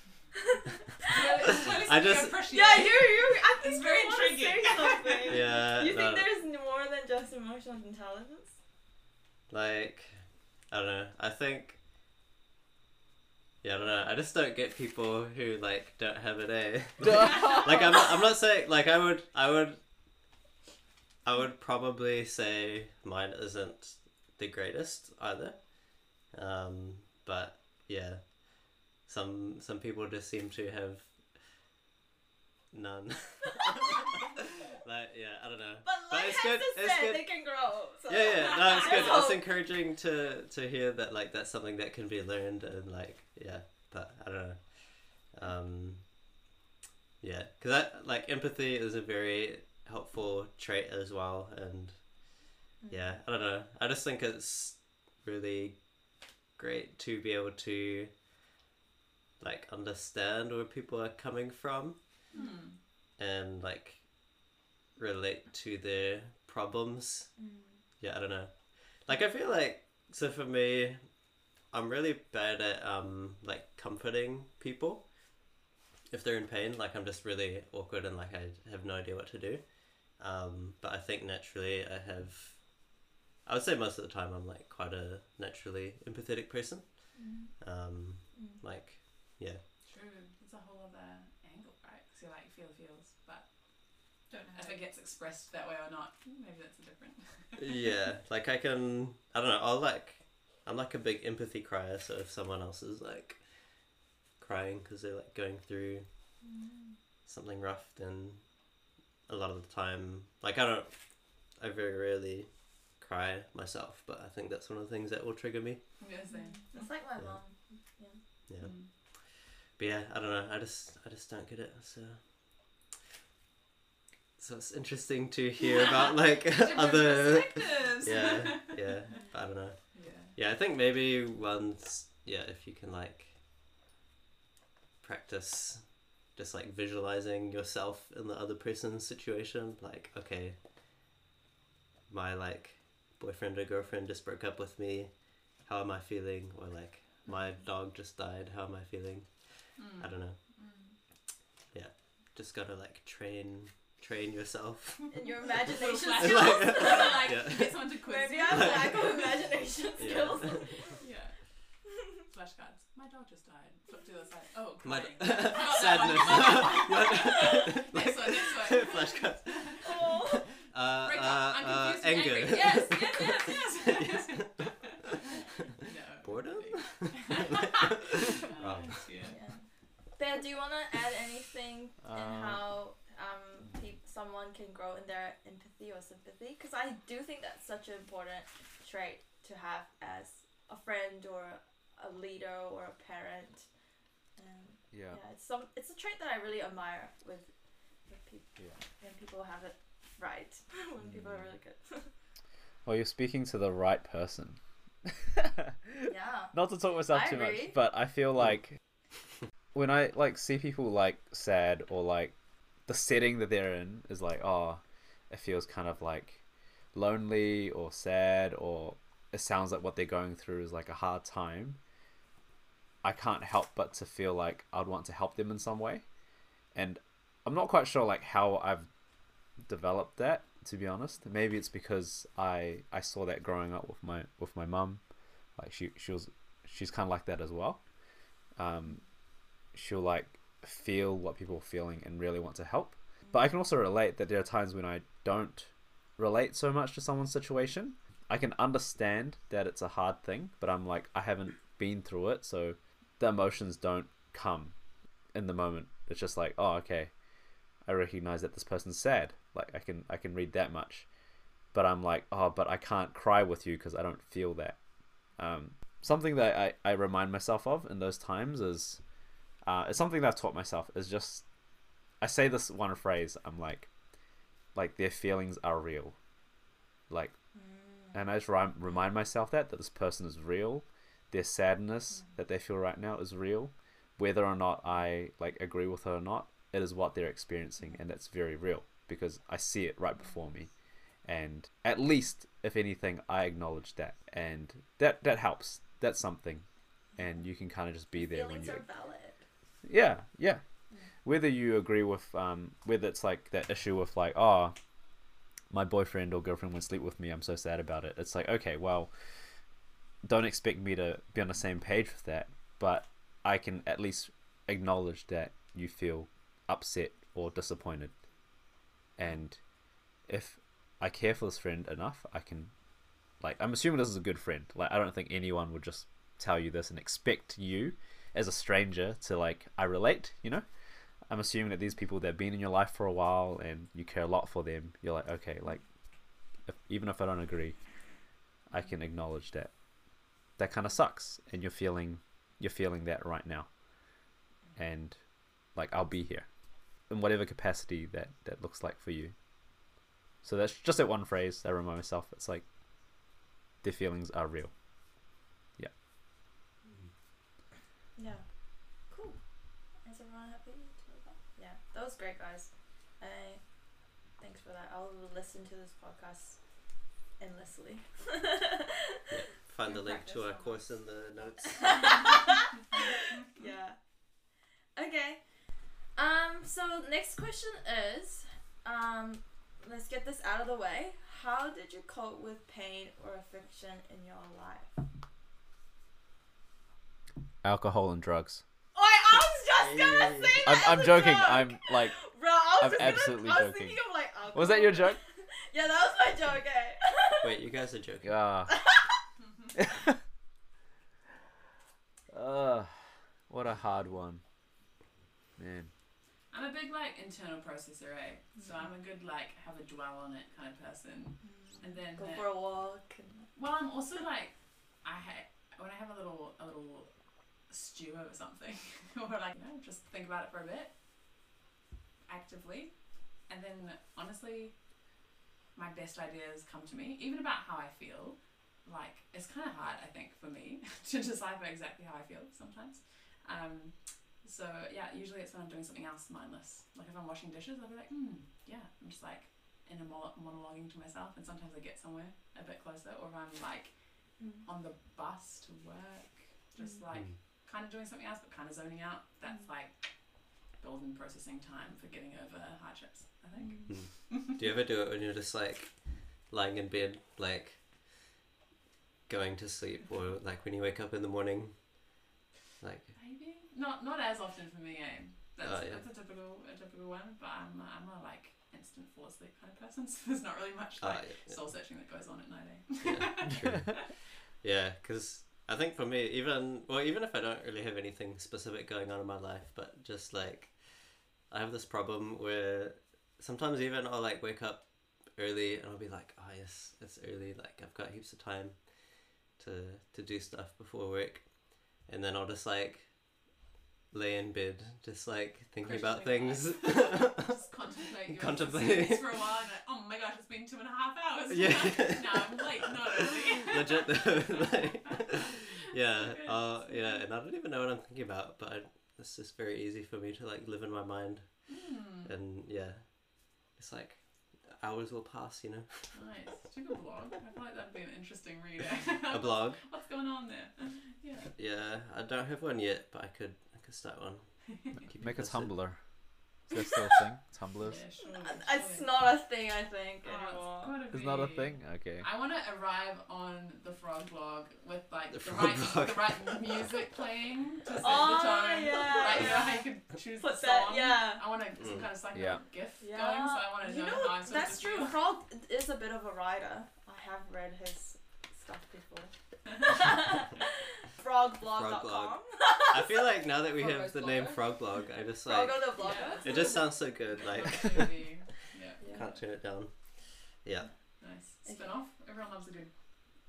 I just- Yeah, you. You. I think It's very you wanna intriguing. Something. Yeah. You no, think there's more than just emotional intelligence? Like, I don't know. I think. Yeah, I don't know. I just don't get people who like don't have an A. like I'm not, I'm not saying like I would I would I would probably say mine isn't the greatest either. Um, but yeah, some some people just seem to have none. like yeah, I don't know. But But like it's good- it's say good. they can grow. So. Yeah, yeah, no, it's good. It's encouraging to to hear that like that's something that can be learned and like yeah, but I don't know. Um, yeah, because that like empathy is a very helpful trait as well, and yeah, I don't know. I just think it's really great to be able to like understand where people are coming from And like relate to their problems Mm. yeah i don't know like i feel like so for me i'm really bad at um like comforting people if they're in pain like i'm just really awkward and like i have no idea what to do um but i think naturally i have i would say most of the time i'm like quite a naturally empathetic person Mm. um Mm. like True. It's a whole other angle, right? Because you're like feel the feels, but Don't know. if it gets expressed that way or not, hmm, maybe that's a different. yeah like i can i don't know i'll like i'm like a big empathy crier so if someone else is like crying because they're like going through something rough then a lot of the time like i don't i very rarely cry myself but i think that's one of the things that will trigger me Yeah, same. It's like my Yeah. mom. yeah Mm. but yeah i don't know i just i just don't get it so so it's interesting to hear about like other perspectives. yeah yeah but i don't know yeah. Yeah, I think maybe once, yeah, if you can like practice just like visualizing yourself in the other person's situation, like, okay, my like boyfriend or girlfriend just broke up with me, how am I feeling? Or like, my dog just died, how am I feeling? Mm. I don't know. Mm. Just gotta like train train yourself. In your imagination skills. like, like yeah. get someone to quiz Maybe. I'm lack of imagination skills. Yeah. yeah. Flashcards. My dog just died. Flip to the side. Oh, crying. My d- Sadness. next one, next one. Flashcards. Oh. Uh, uh, I'm uh, anger. Yes, yes, yes, yes. yes. Boredom? oh, yeah. Bear, do you want to add anything uh, in um, how um, yeah. can grow in their empathy or sympathy because I do think that's such an important trait to have as a friend or a leader or a parent. And Yeah. yeah, it's some it's a trait that I really admire with with people Yeah. when people have it right when people are really good. Well, you're speaking to the right person. yeah. Not to talk myself I too much, but I feel like when I like see people like sad or like the setting that they're in is like, oh, it feels kind of like lonely or sad or it sounds like what they're going through is like a hard time. I can't help but to feel like I'd want to help them in some way. And I'm not quite sure like how I've developed that to be honest. Maybe it's because I I saw that growing up with my with my mum. Like she she was she's kind of like that as well. Um, she'll like feel what people are feeling and really want to help. But I can also relate that there are times when I don't relate so much to someone's situation. I can understand that it's a hard thing, but I'm like I haven't been through it, so the emotions don't come in the moment. It's just like, oh, okay, I recognize that this person's sad. Like I can I can read that much, but I'm like, oh, but I can't cry with you because I don't feel that. Um, something that I, I remind myself of in those times is, uh, it's something that I've taught myself is just, I say this one phrase. I'm like, like their feelings are real, like, mm. and I just rem- remind myself that that this person is real, their sadness mm. that they feel right now is real, whether or not I like agree with her or not. It is what they're experiencing, mm. and it's very real because I see it right before me. And at least if anything i acknowledge that and that that helps. That's something. And you can kind of just be there when you are valid. Yeah yeah. Whether you agree with um whether it's like that issue with like oh my boyfriend or girlfriend won't sleep with me i'm so sad about it. It's like okay well don't expect me to be on the same page with that but i can at least acknowledge that you feel upset or disappointed. And if I care for this friend enough, I can, like, I'm assuming this is a good friend. Like, I don't think anyone would just tell you this and expect you, as a stranger, to like, I relate. You know, I'm assuming that these people they've been in your life for a while and you care a lot for them, you're like, okay, like, if, even if I don't agree, I can acknowledge that. That kind of sucks, and you're feeling, you're feeling that right now, and like, I'll be here, in whatever capacity that that looks like for you. So that's just that one phrase I remind myself. It's like their feelings are real. Yeah. Cool. Is everyone happy with that? Yeah. That was great, guys. I thanks for that. I'll listen to this podcast endlessly. Find the link to our on course in the notes. yeah. Okay. Um. So next question is, um, let's get this out of the way. How did you cope with pain or affliction in your life? Alcohol and drugs. Oh, I was just gonna say I'm, that. I'm a joking. joke. I'm like, Bro, I was I'm just gonna- absolutely I was joking. thinking of like alcohol. was that your joke? Yeah, that was my joke. Eh? Wait, you guys are joking. Ah. uh, what a hard one, man. I'm a big like internal processor, eh? So I'm a good like have a dwell on it kind of person. And then Go for a walk. And... well, I'm also like I ha- when I have a little a little stew over something, or like you know just think about it for a bit, actively, and then honestly, my best ideas come to me, even about how I feel. Like it's kind of hard, I think, for me to decipher exactly how I feel sometimes. Um, so yeah, usually it's when I'm doing something else mindless. Like if I'm washing dishes, I'll be like, hmm, yeah. I'm just like in a mo- monologuing to myself, and sometimes I get somewhere a bit closer. Or if I'm like on the bus to work, just like kind of doing something else, but kind of zoning out. That's like golden processing time for getting over hardships. I think. Do you ever do it when you're just like lying in bed, like going to sleep, or like when you wake up in the morning? Like, Maybe not not as often for me. Eh? That's, Oh, yeah. that's a typical a typical one. But I'm a, I'm a like instant fall asleep kind of person. So there's not really much ah, like yeah, yeah. soul searching that goes on at night. Eh? yeah, true. yeah, because I think for me, even well, even if I don't really have anything specific going on in my life, but just like I have this problem where sometimes even I'll like wake up early and I'll be like, oh yes, it's early. Like I've got heaps of time to to do stuff before work, and then I'll just like lay in bed, just like thinking about things. Just contemplate existence for a while. And like, oh my gosh, it's been two and a half hours. Yeah. now I'm late, not early. Legit though, like, yeah, So uh, yeah, and I don't even know what I'm thinking about, but I, it's just very easy for me to like live in my mind, Hmm, and yeah, it's like hours will pass, you know. nice. Do you have a blog? I feel like that'd be an interesting read. A blog. What's going on there? Yeah. Yeah, I don't have one yet, but I could I could start one. Keep you Make a posted. Tumblr. Is that still a thing? Tumblrs? Yeah, sure. It's not a thing, I think, Oh, it's anymore. gotta It's not a thing? Okay. I want to arrive on the frog blog with like The the, right, the right music playing to set Oh, the tone. yeah. Right, you know how you could choose Put the that, song. yeah. I want to some Mm. kind of psychedelic Yeah. gif Yeah. going, so I want to you know, know, I'm that's true. feel. Frog is a bit of a writer. I have read his stuff before. Frogblog.com. Frogblog. I feel like now that we have Froggo's the name blogger. Frog Blog, I just like Froggo the blogger. Yeah. it just sounds so good. Like Absolutely. yeah, Yeah. can't turn it down. Yeah. nice. Spin off. Everyone loves a good,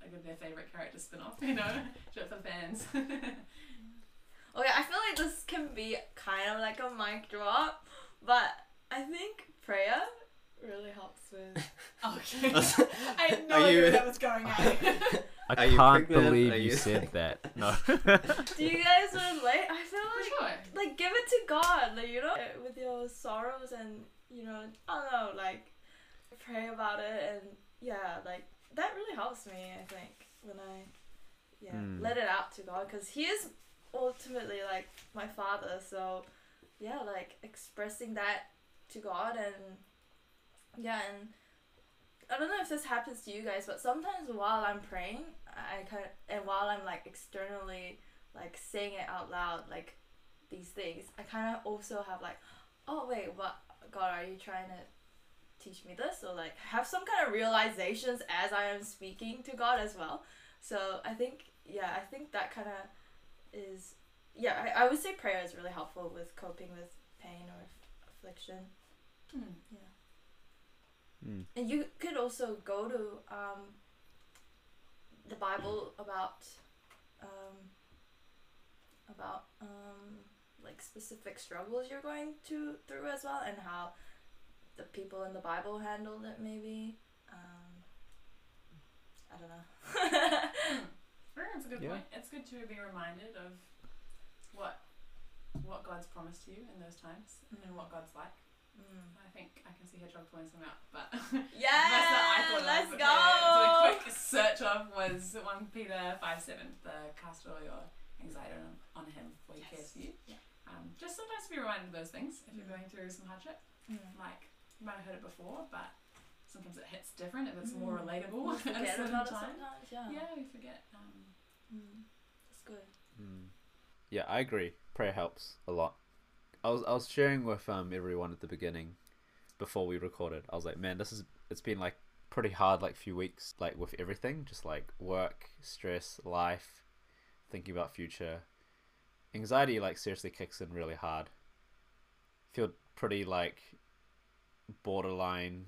a good their favorite character spin off. You know, just for fans. Okay, I feel like this can be kind of like a mic drop, but I think prayer really helps with. okay. I had no Are idea you- that was going on. I Are you can't pregnant? believe Are you, you- said that. No. Do you guys relate? I feel like sure. like give it to God, like you know, with your sorrows and you know, I don't know, like pray about it and yeah, like that really helps me. I think when I yeah Mm. let it out to God because He is ultimately like my Father. So yeah, like expressing that to God and yeah, and I don't know if this happens to you guys, but sometimes while I'm praying, I kind of and while I'm like externally like saying it out loud, like these things, I kind of also have like, oh wait, what God are you trying to teach me this or like have some kind of realizations as I am speaking to God as well. So I think yeah, I think that kind of is yeah. I, I would say prayer is really helpful with coping with pain or aff- affliction. Hmm. Mm. And you could also go to um, the Bible about um, about um, like specific struggles you're going to through as well, and how the people in the Bible handled it. Maybe um, I don't know. Hmm. That's a good Yeah. point. It's good to be reminded of what what God's promised you in those times and what God's like. Mm. I think I can see Hedgehog pulling some out, but Yeah, That's what I thought let's of. go. Okay, So a quick search of was 1 Peter 5 7, the cast all your anxiety on, on him for he Yes. cares for you. Yeah. Um, just sometimes to be reminded of those things if you're Mm. going through some hardship. Mm. Like, you might have heard it before, but sometimes it hits different if it's more Mm. relatable You at a certain about it time. sometimes. Yeah. Yeah, we forget. Um, Mm. That's good. Mm. Yeah, I agree. Prayer helps a lot. I was I was sharing with um everyone at the beginning before we recorded. I was like, man, this is it's been like pretty hard like few weeks like with everything, just like work, stress, life, thinking about future. Anxiety like seriously kicks in really hard. Feel pretty like borderline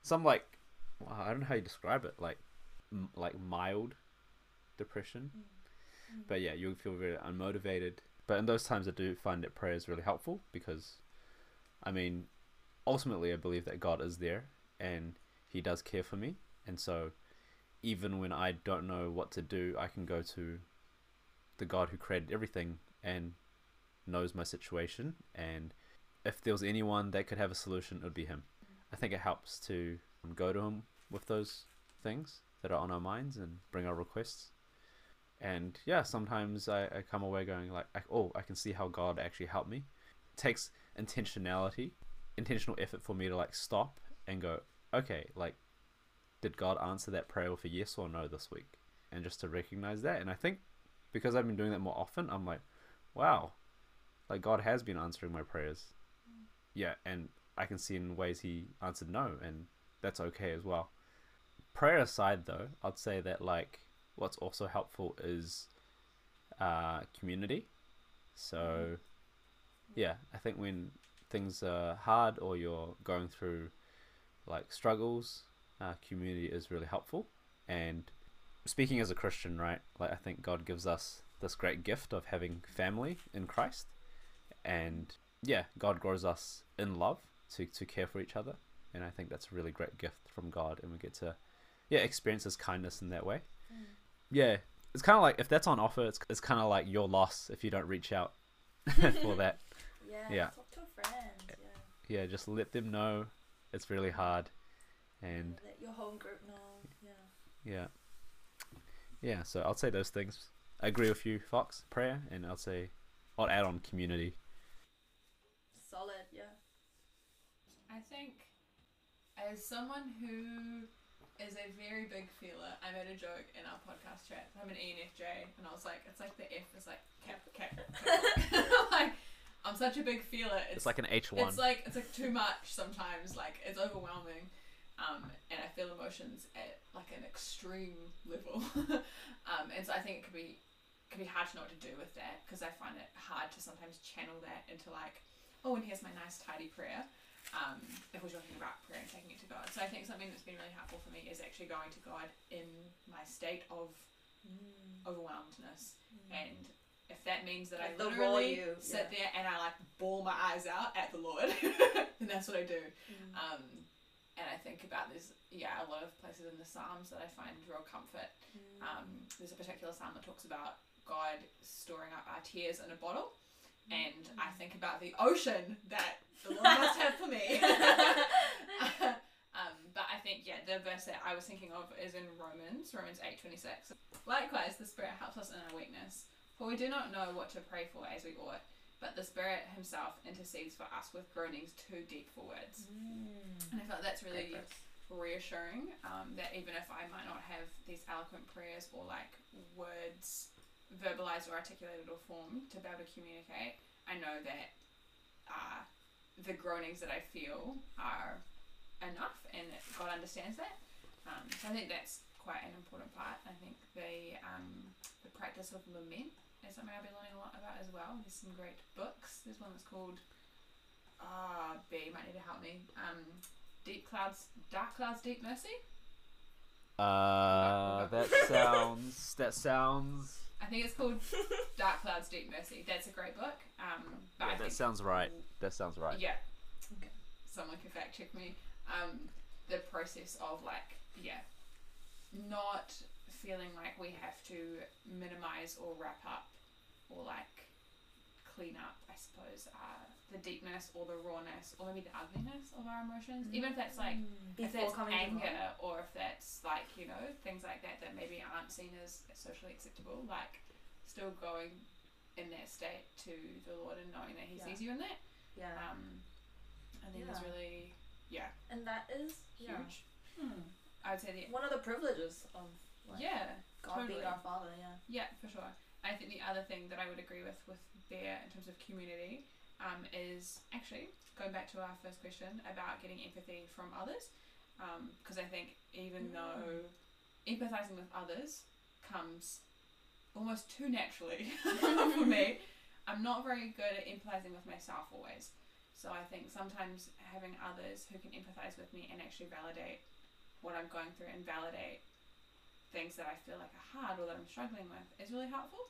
some like I don't know how you describe it, like m- like mild depression. Mm. But yeah, you'll feel very unmotivated. But in those times, I do find that prayer is really helpful because, I mean, ultimately, I believe that God is there and He does care for me. And so, even when I don't know what to do, I can go to the God who created everything and knows my situation. And if there was anyone that could have a solution, it would be Him. I think it helps to go to Him with those things that are on our minds and bring our requests and yeah sometimes I, I come away going like oh i can see how god actually helped me. It takes intentionality intentional effort for me to like stop and go okay like did god answer that prayer with a yes or no this week? And just to recognize that. And i think because i've been doing that more often i'm like wow like god has been answering my prayers. Yeah and i can see in ways he answered no and that's okay as well. Prayer aside though i'd say that like what's also helpful is uh, community. So, yeah, I think when things are hard or you're going through like struggles, uh, community is really helpful. And speaking as a Christian, right? Like I think God gives us this great gift of having family in Christ, and yeah, God grows us in love to to care for each other, and I think that's a really great gift from God, and we get to yeah experience His kindness in that way. Mm. Yeah, it's kind of like if that's on offer, it's it's kind of like your loss if you don't reach out for that. Yeah. Yeah. Talk to a friend. Yeah. Yeah, just let them know it's really hard, and Let your home group know. Yeah. Yeah. Yeah, so I'll say those things. I agree with you, Fox, prayer, and I'll say I'll add on community. Solid. Yeah. I think as someone who is a very big feeler, I made a joke in our podcast chat. I'm an E ENFJ, and I was like, it's like the F is like cap, cap, cap. like, I'm such a big feeler. It's, like an H1. It's like it's like too much sometimes. Like it's overwhelming, um, and I feel emotions at like an extreme level. um, and so I think it could be could be hard to know what to do with that because I find it hard to sometimes channel that into like, oh, and here's my nice tidy prayer. Um, if we're talking about prayer and taking it to God, so I think something that's been really helpful for me is actually going to God in my state of Mm. overwhelmedness and if that means that Like I literally you, sit yeah. there and I like bawl my eyes out at the Lord, then that's what I do. Mm. Um, and I think about this, yeah, a lot of places in the Psalms that I find real comfort. Mm. Um, there's a particular psalm that talks about God storing up our tears in a bottle, and I think about the ocean that the Lord must have for me. um, but I think yeah, the verse that I was thinking of is in Romans, Romans eight twenty six. Likewise, the Spirit helps us in our weakness, for we do not know what to pray for as we ought, but the Spirit Himself intercedes for us with groanings too deep for words. Mm. And I felt that's really reassuring um, that even if I might not have these eloquent prayers or like words verbalized or articulated or formed to be able to communicate, I know that uh, the groanings that I feel are enough and that God understands that. Um, so I think that's quite an important part. I think the um, the practice of lament is something I've been learning a lot about as well. There's some great books. There's one that's called Ah B. You might need to help me. Um, Deep Clouds, Dark Clouds, Deep Mercy. Uh, that sounds. That sounds. I think it's called Dark Clouds, Deep Mercy. That's a great book. Um, but I Yeah, that think sounds right. That sounds right. Yeah. Okay. Someone can fact check me. Um, the process of like, yeah, not feeling like we have to minimize or wrap up or like clean up, I suppose, uh, the deepness or the rawness or maybe the ugliness of our emotions. Even if that's like Mm. if before that's coming anger or if that's like you know things like that that maybe aren't seen as socially acceptable like still going in that state to the lord and knowing that he Yeah. sees you in that Yeah. um i think is Yeah. really yeah and that is yeah, huge Hmm. i would say that one of the privileges of like, yeah God being totally. our Father. Yeah. Yeah, for sure. I think the other thing that I would agree with with Bear in terms of community um, is actually going back to our first question about getting empathy from others, because I think even Mm. though empathizing with others comes almost too naturally for me, I'm not very good at empathizing with myself always. So I think sometimes having others who can empathize with me and actually validate what I'm going through and validate things that I feel like are hard or that I'm struggling with is really helpful.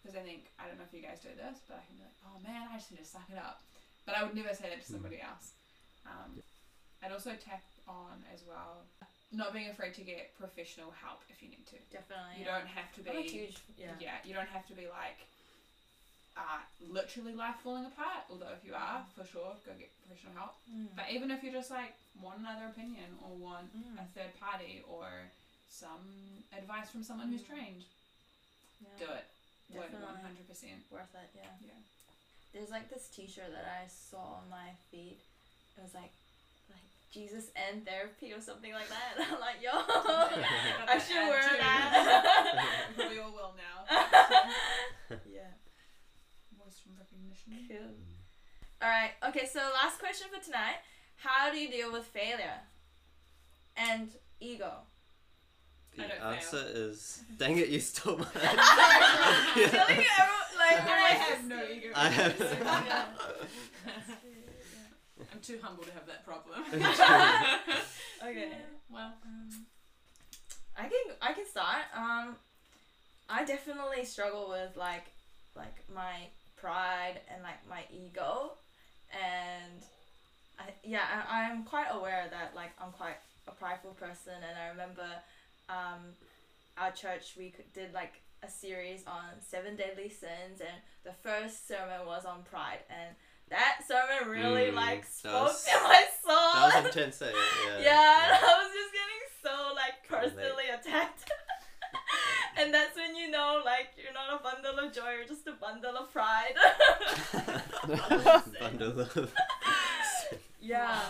Because I think I don't know if you guys do this, but I can be like, oh man, I just need to suck it up. But I would never say that to somebody else. Um, I'd also tap on as well, not being afraid to get professional help if you need to. Definitely. You yeah. don't have to be I'm a huge. Yeah. yeah, you don't have to be like uh, literally life falling apart. Although if you are, for sure, go get professional help. Mm. But even if you just like want another opinion or want Mm. a third party or some advice from someone who's Mm. trained, yeah. do it. Definitely. one hundred percent. Worth it. Yeah. Yeah. There's like this T-shirt that I saw on my feed. It was like, like Jesus and therapy or something like that. And I'm like, yo, I should wear that. we all will now. yeah. Voice from recognition. Cool. All right. Okay. So last question for tonight: How do you deal with failure and ego? The I don't fail. answer is dang it, you stole mine. I feel like everyone, like I have no ego. I have. Yeah. I'm too humble to have that problem. Okay. Well, Um, I can I can start. Um, I definitely struggle with like like my pride and like my ego, and I yeah I, I'm quite aware that like I'm quite a prideful person, and I remember, um, our church we did like a series on seven deadly sins, and the first sermon was on pride, and that sermon really Mm, like spoke was- to my soul. That was intense. eh? Yeah. Yeah, and I was just getting so like personally attacked. and that's when you know like you're not a bundle of joy, you're just a bundle of pride. Bundle of. yeah.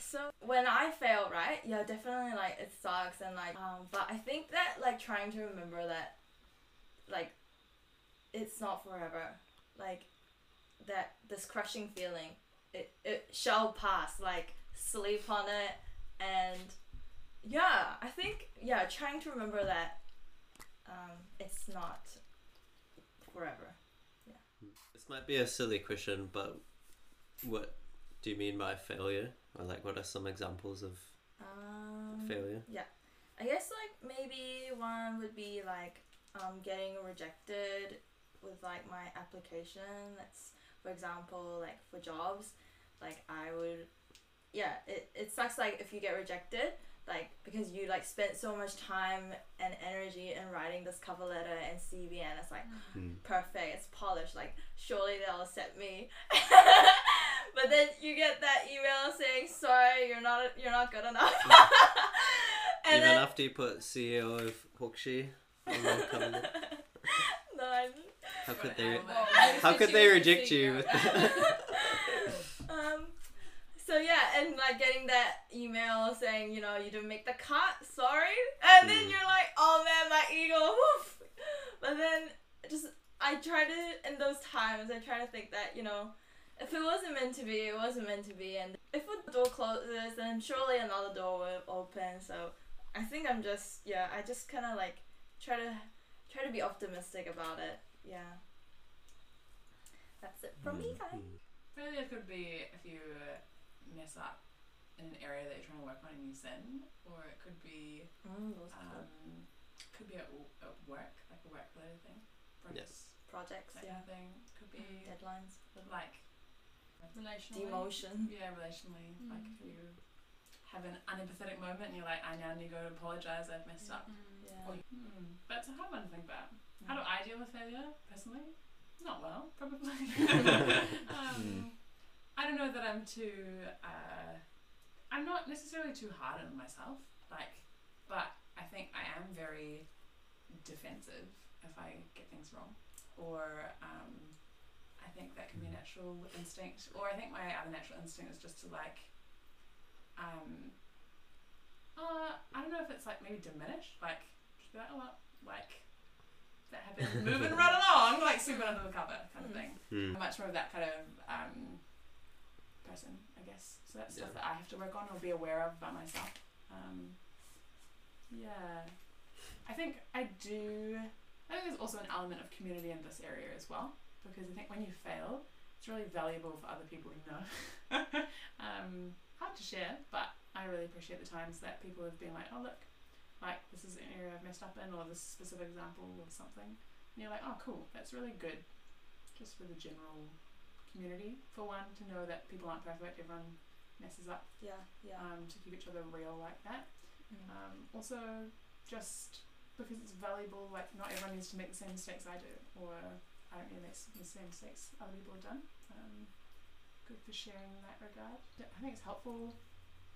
So when I fail, right? Yeah, definitely like it sucks and like um but I think that like trying to remember that like it's not forever. Like that this crushing feeling it it shall pass. Like sleep on it and yeah, I think yeah, trying to remember that um it's not forever. Yeah. This might be a silly question, but what do you mean by failure? Or like, what are some examples of Um failure? Yeah. I guess like maybe one would be like um, getting rejected with like my application. That's for example like for jobs, like I would, yeah, it, it sucks like if you get rejected like because you like spent so much time and energy in writing this cover letter and CV and it's like Hmm. perfect, it's polished, like surely they'll accept me. but then you get that email saying sorry, you're not you're not good enough. and Even then after you put CEO of Hookshi on the cover, no, I didn't. How could they? an Well, outlet. How could they reject you? CEO. With the... um so yeah and like getting that email saying you know you didn't make the cut sorry and then Mm. you're like oh man my ego woof. but then just i try to in those times i try to think that you know if it wasn't meant to be it wasn't meant to be and if a door closes then surely another door will open so i think i'm just yeah i just kind of like try to try to be optimistic about it yeah that's it from me guys Hmm. failure could be if you mess up in an area that you're trying to work on and you sin, or it could be mm, those um, cool. could be at, w- at work, like a work related thing, projects, projects that yeah kind of thing. Could be deadlines like Relationally. demotion yeah, relationally, like Mm. if you have an unempathetic moment and you're like, I now need to go to apologize, I've messed up. Mm. yeah Or, hmm, but it's a hard one to think about. How do I deal with failure personally? Not well, probably. um, I don't know that I'm too. Uh, I'm not necessarily too hard on myself, like, but I think I am very defensive if I get things wrong, or um, I think that can be a natural instinct, or I think my other natural instinct is just to like. Um, uh, I don't know if it's like maybe diminish, like just be like, oh well, like that happened, moving right along, like sweeping under the cover kind of Mm. thing. Hmm. I'm much more of that kind of um, person, I guess. So that's stuff that I have to work on or be aware of about myself. Um, yeah, I think I do. I think there's also an element of community in this area as well because I think when you fail, it's really valuable for other people to know. um, hard to share, but I really appreciate the times that people have been like, "Oh look, like this is an area I've messed up in, or this specific example of something," and you're like, "Oh cool, that's really good." Just for the general community, for one, to know that people aren't perfect, everyone messes up, yeah yeah um, to keep each other real like that. Mm. Um, also, just because it's valuable, like not everyone needs to make the same mistakes I do, or I don't need to make the same mistakes other people have done. Um, good for sharing in that regard. I think it's helpful,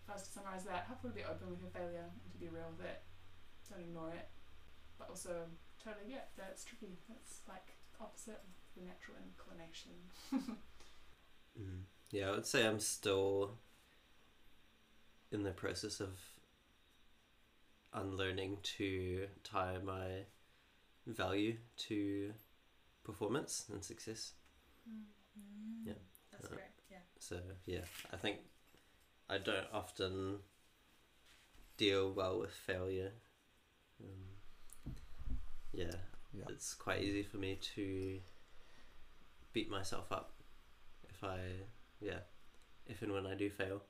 I was to summarise that, helpful to be open with your failure and to be real with it. Don't ignore it. But also, totally get that it's tricky. That's like opposite of the natural inclination. Mm. Yeah, I would say I'm still in the process of unlearning to tie my value to performance and success. Mm. Yeah. that's Uh, great yeah So yeah, I think I don't often deal well with failure. Um, yeah, Yeah. it's quite easy for me to beat myself up if I yeah if and when I do fail.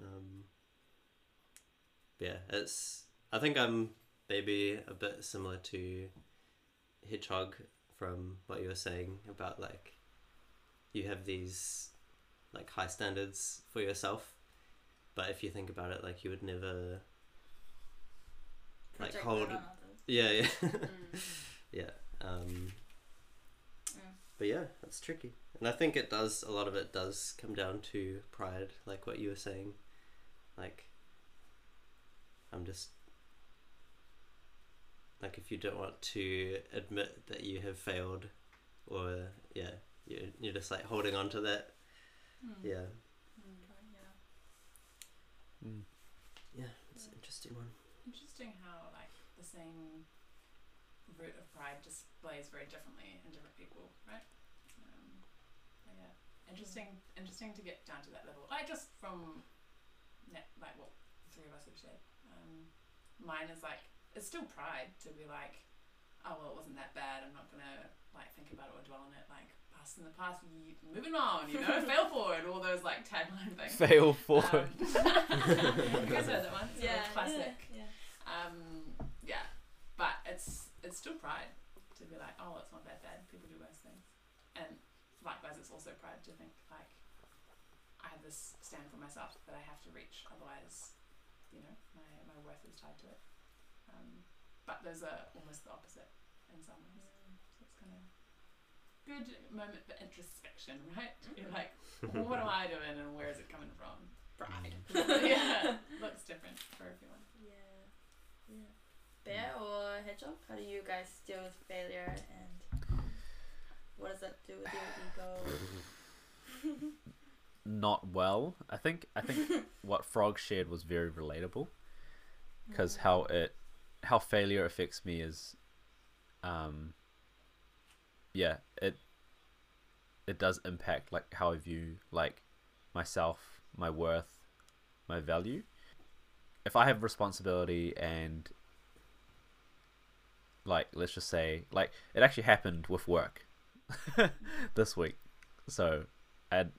Um, yeah, it's. I think I'm maybe a bit similar to Hedgehog from what you were saying about like you have these like high standards for yourself, but if you think about it, like you would never. Like Project hold- that. Yeah, yeah, Mm. yeah. Um, Mm. but yeah, that's tricky, and I think it does. A lot of it does come down to pride, like what you were saying. Like, I'm just like if you don't want to admit that you have failed, or yeah, you you're just like holding on to that. Mm. Yeah, Mm. Mm. yeah, it's an interesting one. Interesting how like same root of pride displays very differently in different people, right? Um, yeah, interesting. Interesting to get down to that level. I just from, net, like what the three of us have said. Um, mine is like it's still pride to be like, oh well, it wasn't that bad. I'm not gonna like think about it or dwell on it. Like past in the past, ye- moving on. You know, fail forward. All those like tagline things. Fail forward. Um, you guys heard that one? It's Yeah, classic. Yeah. Um, yeah, but it's it's still pride to be like, oh, it's not that bad. People do worse things, and likewise, it's also pride to think like, I have this stand for myself that I have to reach. Otherwise, you know, my my worth is tied to it. Um, but those are almost the opposite in some ways. So it's kind of good moment for introspection, right? You're like, well, what am I doing, and where is it coming from? Pride. yeah, looks different for everyone. Yeah. Yeah. Bear or hedgehog? How do you guys deal with failure and what does that do with your ego? Not well. I think. I think what Frog shared was very relatable because Mm. how it, how failure affects me is, um. Yeah, it. It does impact like how I view like, myself, my worth, my value. If I have responsibility and. Like let's just say like it actually happened with work, this week, so I had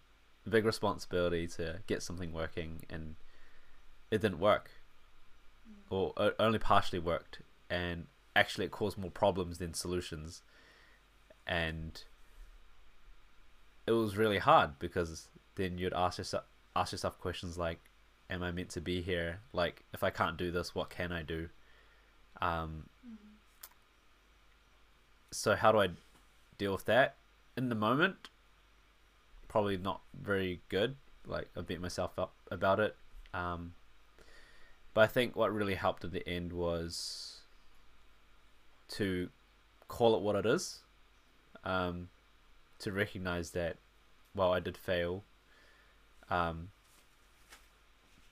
a big responsibility to get something working and it didn't work. Mm. Or it only partially worked. And actually it caused more problems than solutions. And it was really hard because then you'd ask yourself ask yourself questions like am i meant to be here like if i can't do this what can i do um so how do i deal with that in the moment probably not very good. Like I beat myself up about it. Um, but I think what really helped at the end was to call it what it is. Um, to recognize that, well, I did fail. Um,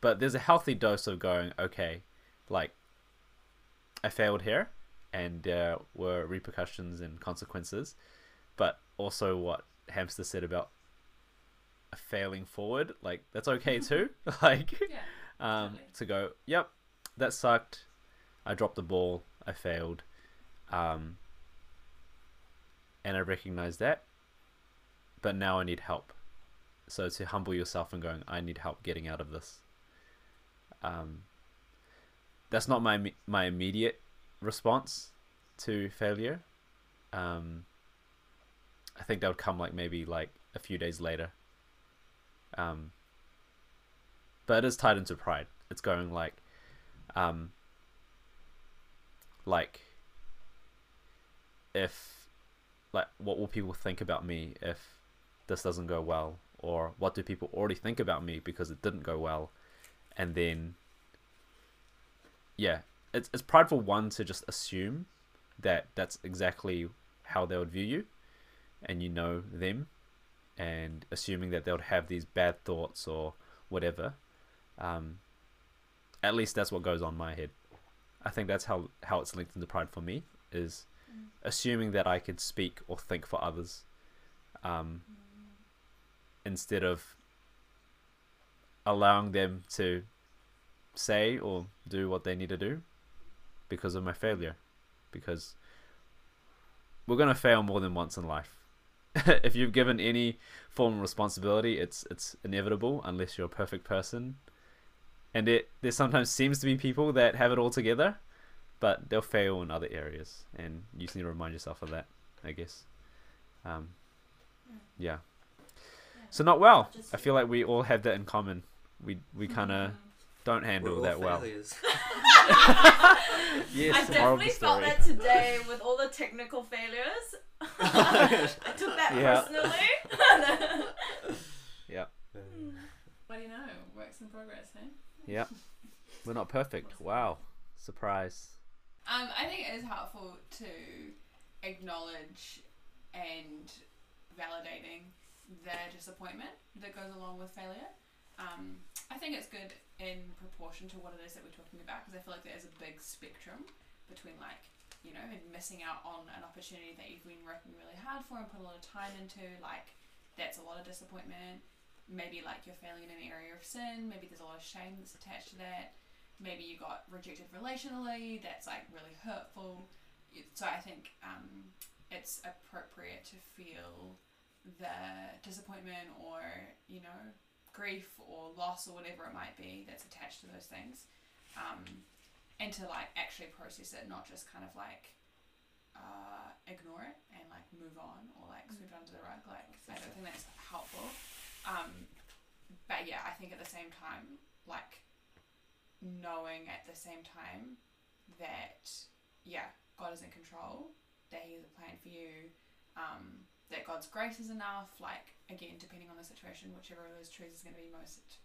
but there's a healthy dose of going, okay, like I failed here, and there were repercussions and consequences. But also, what Hamster said about failing forward like that's okay too like Yeah. um Totally. to go yep that sucked i dropped the ball i failed um and i recognize that but now i need help so to humble yourself and going i need help getting out of this um that's not my my immediate response to failure. Um i think that would come like maybe like a few days later. Um but it is tied into pride. It's going like um like if like what will people think about me if this doesn't go well? Or what do people already think about me because it didn't go well and then yeah it's, it's prideful one to just assume that that's exactly how they would view you and you know them and assuming that they would have these bad thoughts or whatever um, at least that's what goes on in my head. I think that's how how it's linked into pride for me is assuming that i could speak or think for others um, instead of allowing them to say or do what they need to do because of my failure because we're going to fail more than once in life if you've given any form of responsibility, it's it's inevitable unless you're a perfect person. And it there sometimes seems to be people that have it all together, but they'll fail in other areas, and you just need to remind yourself of that, I guess. Um, yeah. So not well. I feel like we all have that in common. We we kind of don't We're handle all that well. Yes, I definitely felt story. that today with all the technical failures. I took that Yeah. personally. Yeah, What do you know? Works in progress, hey? yeah. We're not perfect. Wow, surprise. Um, I think it is helpful to acknowledge and validating the disappointment that goes along with failure. Um, I think it's good in proportion to what it is that we're talking about because I feel like there is a big spectrum between like you know and missing out on an opportunity that you've been working really hard for and put a lot of time into like that's a lot of disappointment. Maybe like you're failing in an area of sin maybe there's a lot of shame that's attached to that. Maybe you got rejected relationally that's like really hurtful. So i think um, it's appropriate to feel the disappointment or you know grief or loss or whatever it might be that's attached to those things um, and to like actually process it not just kind of like uh, ignore it and like move on or like sweep it under the rug like i don't think that's helpful. Um, but yeah i think at the same time like knowing at the same time that yeah god is in control that he has a plan for you um, that god's grace is enough like again depending on the situation whichever of those truths is going to be most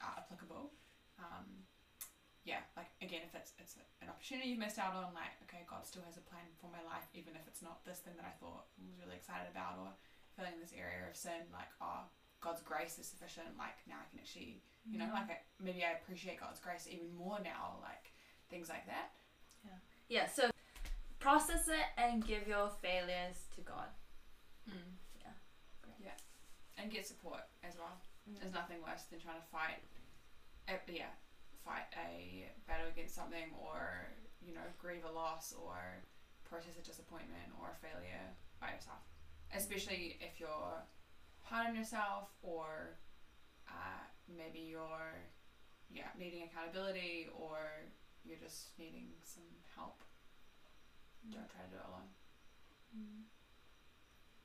uh, applicable um, yeah like again if it's it's an opportunity you've missed out on like okay god still has a plan for my life even if it's not this thing that i thought I was really excited about or feeling in this area of sin like oh god's grace is sufficient like now i can actually you know like I, maybe i appreciate god's grace even more now like things like that Yeah. yeah, so process it and give your failures to God. Mm. Yeah. yeah. And get support as well. Mm. there's nothing worse than trying to fight uh, yeah fight a battle against something or you know grieve a loss or process a disappointment or a failure by yourself. Especially if you're hard on yourself or uh, maybe you're yeah needing accountability or you're just needing some help. Don't try to do it alone. Mm,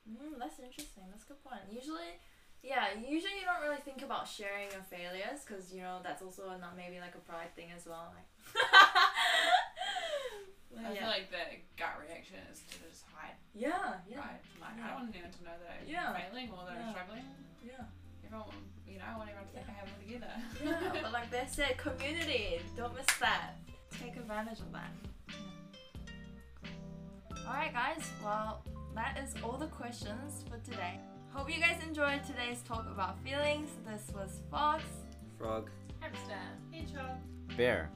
Mm, that's interesting. That's a good point. Usually, yeah, usually you don't really think about sharing your failures because you know that's also not maybe like a pride thing as well. Like, I yeah. feel like the gut reaction is to just hide yeah, yeah, right like Yeah. I don't want anyone to know that I'm Yeah. failing or that I'm struggling yeah, everyone you know I want everyone to think I have it together yeah. but like they said, community. Don't miss that. Take advantage of that. All right, guys. Well, that is all the questions for today. Hope you guys enjoyed today's talk about feelings. This was Fox. Frog. Hamster. Hedgehog. Bear.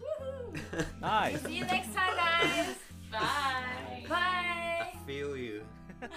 Woohoo! Nice. See you next time, guys. Bye. Bye. I feel you.